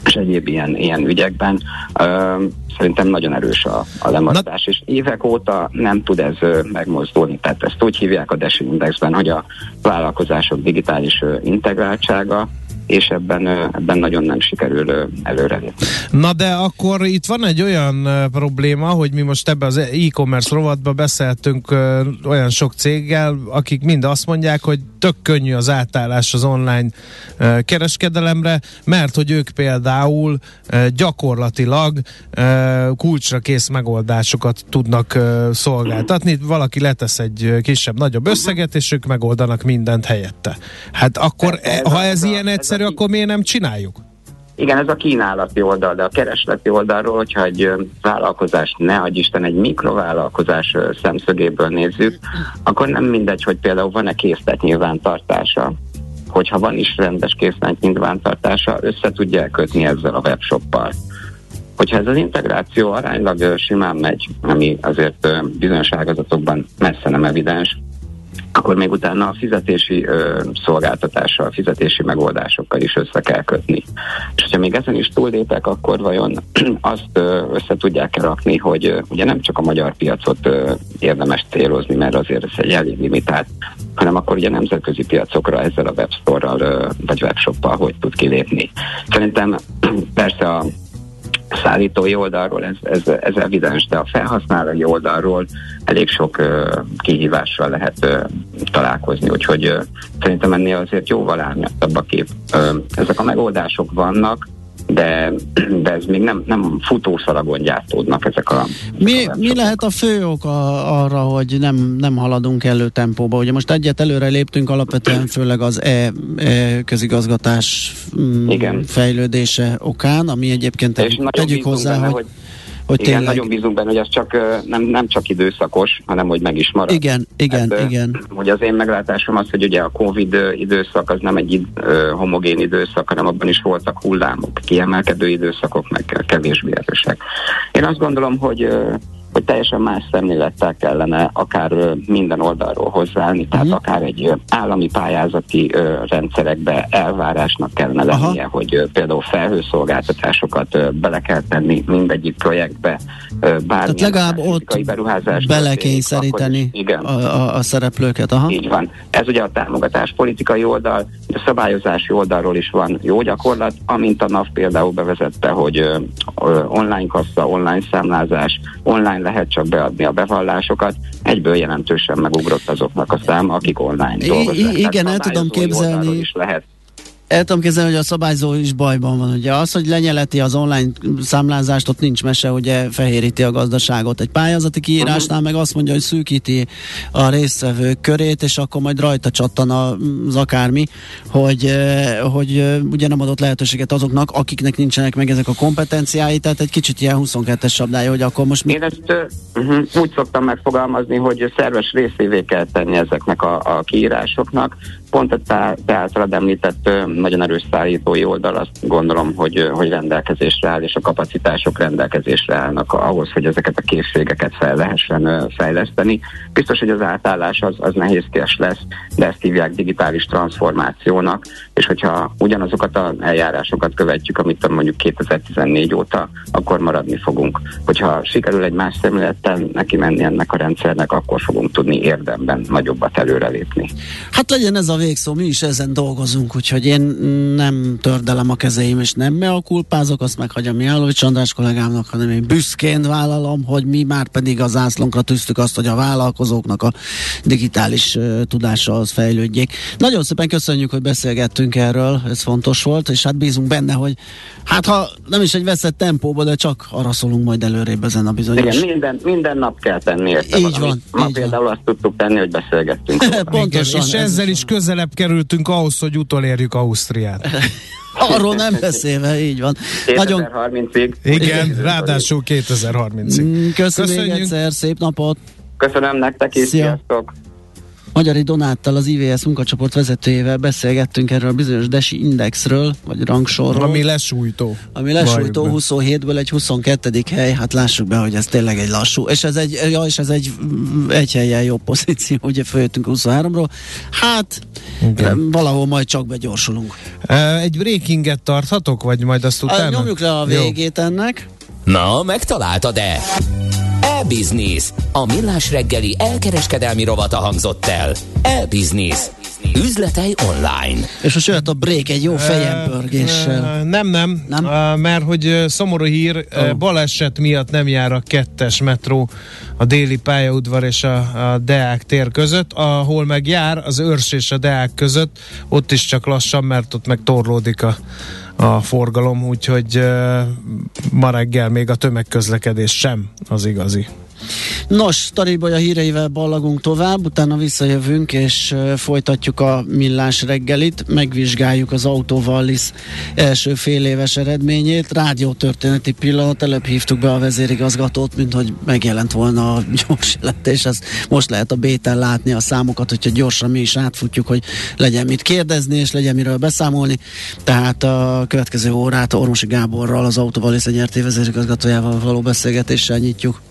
és egyéb ilyen, ilyen ügyekben. Ö, szerintem nagyon erős a, a lemaradás, és évek óta nem tud ez megmozdulni. Tehát ezt úgy hívják a DESI Indexben, hogy a vállalkozások digitális integráltsága, és ebben, ebben nagyon nem sikerül előrelépni. Na de akkor itt van egy olyan probléma, hogy mi most ebbe az e-commerce rovatba beszéltünk olyan sok céggel, akik mind azt mondják, hogy tök könnyű az átállás az online kereskedelemre, mert hogy ők például gyakorlatilag kulcsra kész megoldásokat tudnak szolgáltatni. Valaki letesz egy kisebb-nagyobb összeget, és ők megoldanak mindent helyette. Hát akkor, ha ez ilyen a egyszerű, akkor miért nem csináljuk? Igen, ez a kínálati oldal, de a keresleti oldalról, hogyha egy ö, vállalkozás, ne adj Isten, egy mikrovállalkozás szemszögéből nézzük, akkor nem mindegy, hogy például van-e készlet nyilvántartása, hogyha van is rendes készlet nyilvántartása, össze tudja kötni ezzel a webshoppal. Hogyha ez az integráció aránylag simán megy, ami azért bizonyos ágazatokban messze nem evidens, akkor még utána a fizetési ö, szolgáltatással, fizetési megoldásokkal is össze kell kötni. És hogyha még ezen is túllépek, akkor vajon azt össze tudják-e rakni, hogy ö, ugye nem csak a magyar piacot ö, érdemes célozni, mert azért ez egy elég limitált, hanem akkor ugye nemzetközi piacokra ezzel a webstore-ral ö, vagy webshoppal hogy tud kilépni. Szerintem persze a szállítói oldalról ez, ez, ez evidens, de a felhasználói oldalról elég sok uh, kihívással lehet uh, találkozni, úgyhogy uh, szerintem ennél azért jóval árnyaltabb a kép. Uh, ezek a megoldások vannak, de, de ez még nem, nem futószalagon gyártódnak ezek a... Mi, ezek a mi lehet a fő ok a, arra, hogy nem, nem haladunk elő tempóba? Ugye most egyet előre léptünk alapvetően főleg az e, e közigazgatás mm, Igen. fejlődése okán, ami egyébként És tegyük, hozzá, benne, hogy, hogy hogy igen, tényleg... nagyon bízunk benne, hogy ez csak nem, nem csak időszakos, hanem hogy meg is marad. Igen, igen, Hát, igen. Ugye az én meglátásom az, hogy ugye a Covid időszak az nem egy id, homogén időszak, hanem abban is voltak hullámok, kiemelkedő időszakok, meg kevésbé erősek. Én azt gondolom, hogy hogy teljesen más szemlélettel kellene akár minden oldalról hozzáállni, tehát Mhm. akár egy állami pályázati rendszerekbe elvárásnak kellene Aha. lennie, hogy ö, például felhőszolgáltatásokat bele kell tenni mindegyik projektbe, bármilyen Tehát legalább ott beruházás belekényszeríteni Igen. a, a, a szereplőket. Aha. Így van. Ez ugye a támogatás politikai oldal, a szabályozási oldalról is van jó gyakorlat, amint a NAV például bevezette, hogy online kassa, online számlázás, online online lehet csak beadni a bevallásokat, egyből jelentősen megugrott azoknak a szám, akik online dolgoznak. i- igen, el tudom képzelni. is lehet El tudom képzelni, hogy a szabályzó is bajban van. Ugye az, hogy lenyeleti az online számlázást, ott nincs mese, ugye fehéríti a gazdaságot. Egy pályázati kiírásnál meg azt mondja, hogy szűkíti a résztvevők körét, és akkor majd rajta csattan az akármi, hogy, hogy ugye nem adott lehetőséget azoknak, akiknek nincsenek meg ezek a kompetenciái, tehát egy kicsit ilyen 22-es sabdája, hogy akkor most mi... Én ezt uh, úgy szoktam megfogalmazni, hogy szerves részévé kell tenni ezeknek a, a kiírásoknak. Pont a te, általad említett nagyon erős szállítói oldal azt gondolom, hogy, hogy rendelkezésre áll, és a kapacitások rendelkezésre állnak ahhoz, hogy ezeket a készségeket fel lehessen fejleszteni. Biztos, hogy az átállás az, az nehézkes lesz, de ezt hívják digitális transformációnak, és hogyha ugyanazokat az eljárásokat követjük, amit mondjuk 2014 óta, akkor maradni fogunk. Hogyha sikerül egy más szemlélettel neki menni ennek a rendszernek, akkor fogunk tudni érdemben nagyobbat előrelépni. Hát legyen ez a végszó, mi is ezen dolgozunk, úgyhogy én nem tördelem a kezeim, és nem me a kulpázok, azt meghagyom Mihálovics András kollégámnak, hanem én büszkén vállalom, hogy mi már pedig az ászlónkra tűztük azt, hogy a vállalkozóknak a digitális uh, tudása az fejlődjék. Nagyon szépen köszönjük, hogy beszélgettünk erről, ez fontos volt, és hát bízunk benne, hogy hát ha nem is egy veszett tempóba, de csak arra szólunk majd előrébb ezen a bizonyos. Igen, minden, minden nap kell tenni érte Így valamit. van, Ma így például azt tudtuk tenni, hogy beszélgettünk. Pontosan. Igen, és ez ezzel is közelebb kerültünk ahhoz, hogy utolérjük Ausztriát. Arról nem beszélve, így van. Nagyon 2030-ig. Igen, ráadásul 2030-ig. Mm, Köszönjük Köszönjük. egyszer, szép napot! Köszönöm nektek is, Szia. sziasztok! Magyari Donáttal, az IVS munkacsoport vezetőjével beszélgettünk erről a bizonyos Desi Indexről, vagy rangsorról, Ami lesújtó. ami lesújtó Valljuk 27-ből egy 22. hely, hát lássuk be, hogy ez tényleg egy lassú, és ez egy, ja, és ez egy mm, egy helyen jobb pozíció, ugye följöttünk a 23-ról, hát Igen. valahol majd csak begyorsulunk. be. Egy breakinget tarthatok, vagy majd azt utána? Nyomjuk le a Jó. végét ennek. Na, megtaláltad-e? E-Business. A millás reggeli elkereskedelmi rovata hangzott el. E-Business. Üzletei online. És most jöhet a break egy jó fejempörgéssel. Ö, Nem, nem, Nem? mert hogy szomorú hír, oh. baleset miatt nem jár a kettes metró a déli pályaudvar és a, a Deák tér között, ahol meg jár az Őrs és a Deák között, ott is csak lassan, mert ott meg torlódik a, a forgalom, úgyhogy ma reggel még a tömegközlekedés sem az igazi. Nos, Taribolya híreivel ballagunk tovább, utána visszajövünk, és folytatjuk a millás reggelit, megvizsgáljuk az Autovallis első fél éves eredményét. Rádiótörténeti pillanat, előbb hívtuk be a vezérigazgatót, mint hogy megjelent volna a gyors jelentés, ezt most lehet a béten látni a számokat, hogyha gyorsan mi is átfutjuk, hogy legyen mit kérdezni, és legyen miről beszámolni. Tehát a következő órát Ormosi Gáborral, az Autovallis nyerté vezérigazgatójával való beszélgetéssel nyitjuk.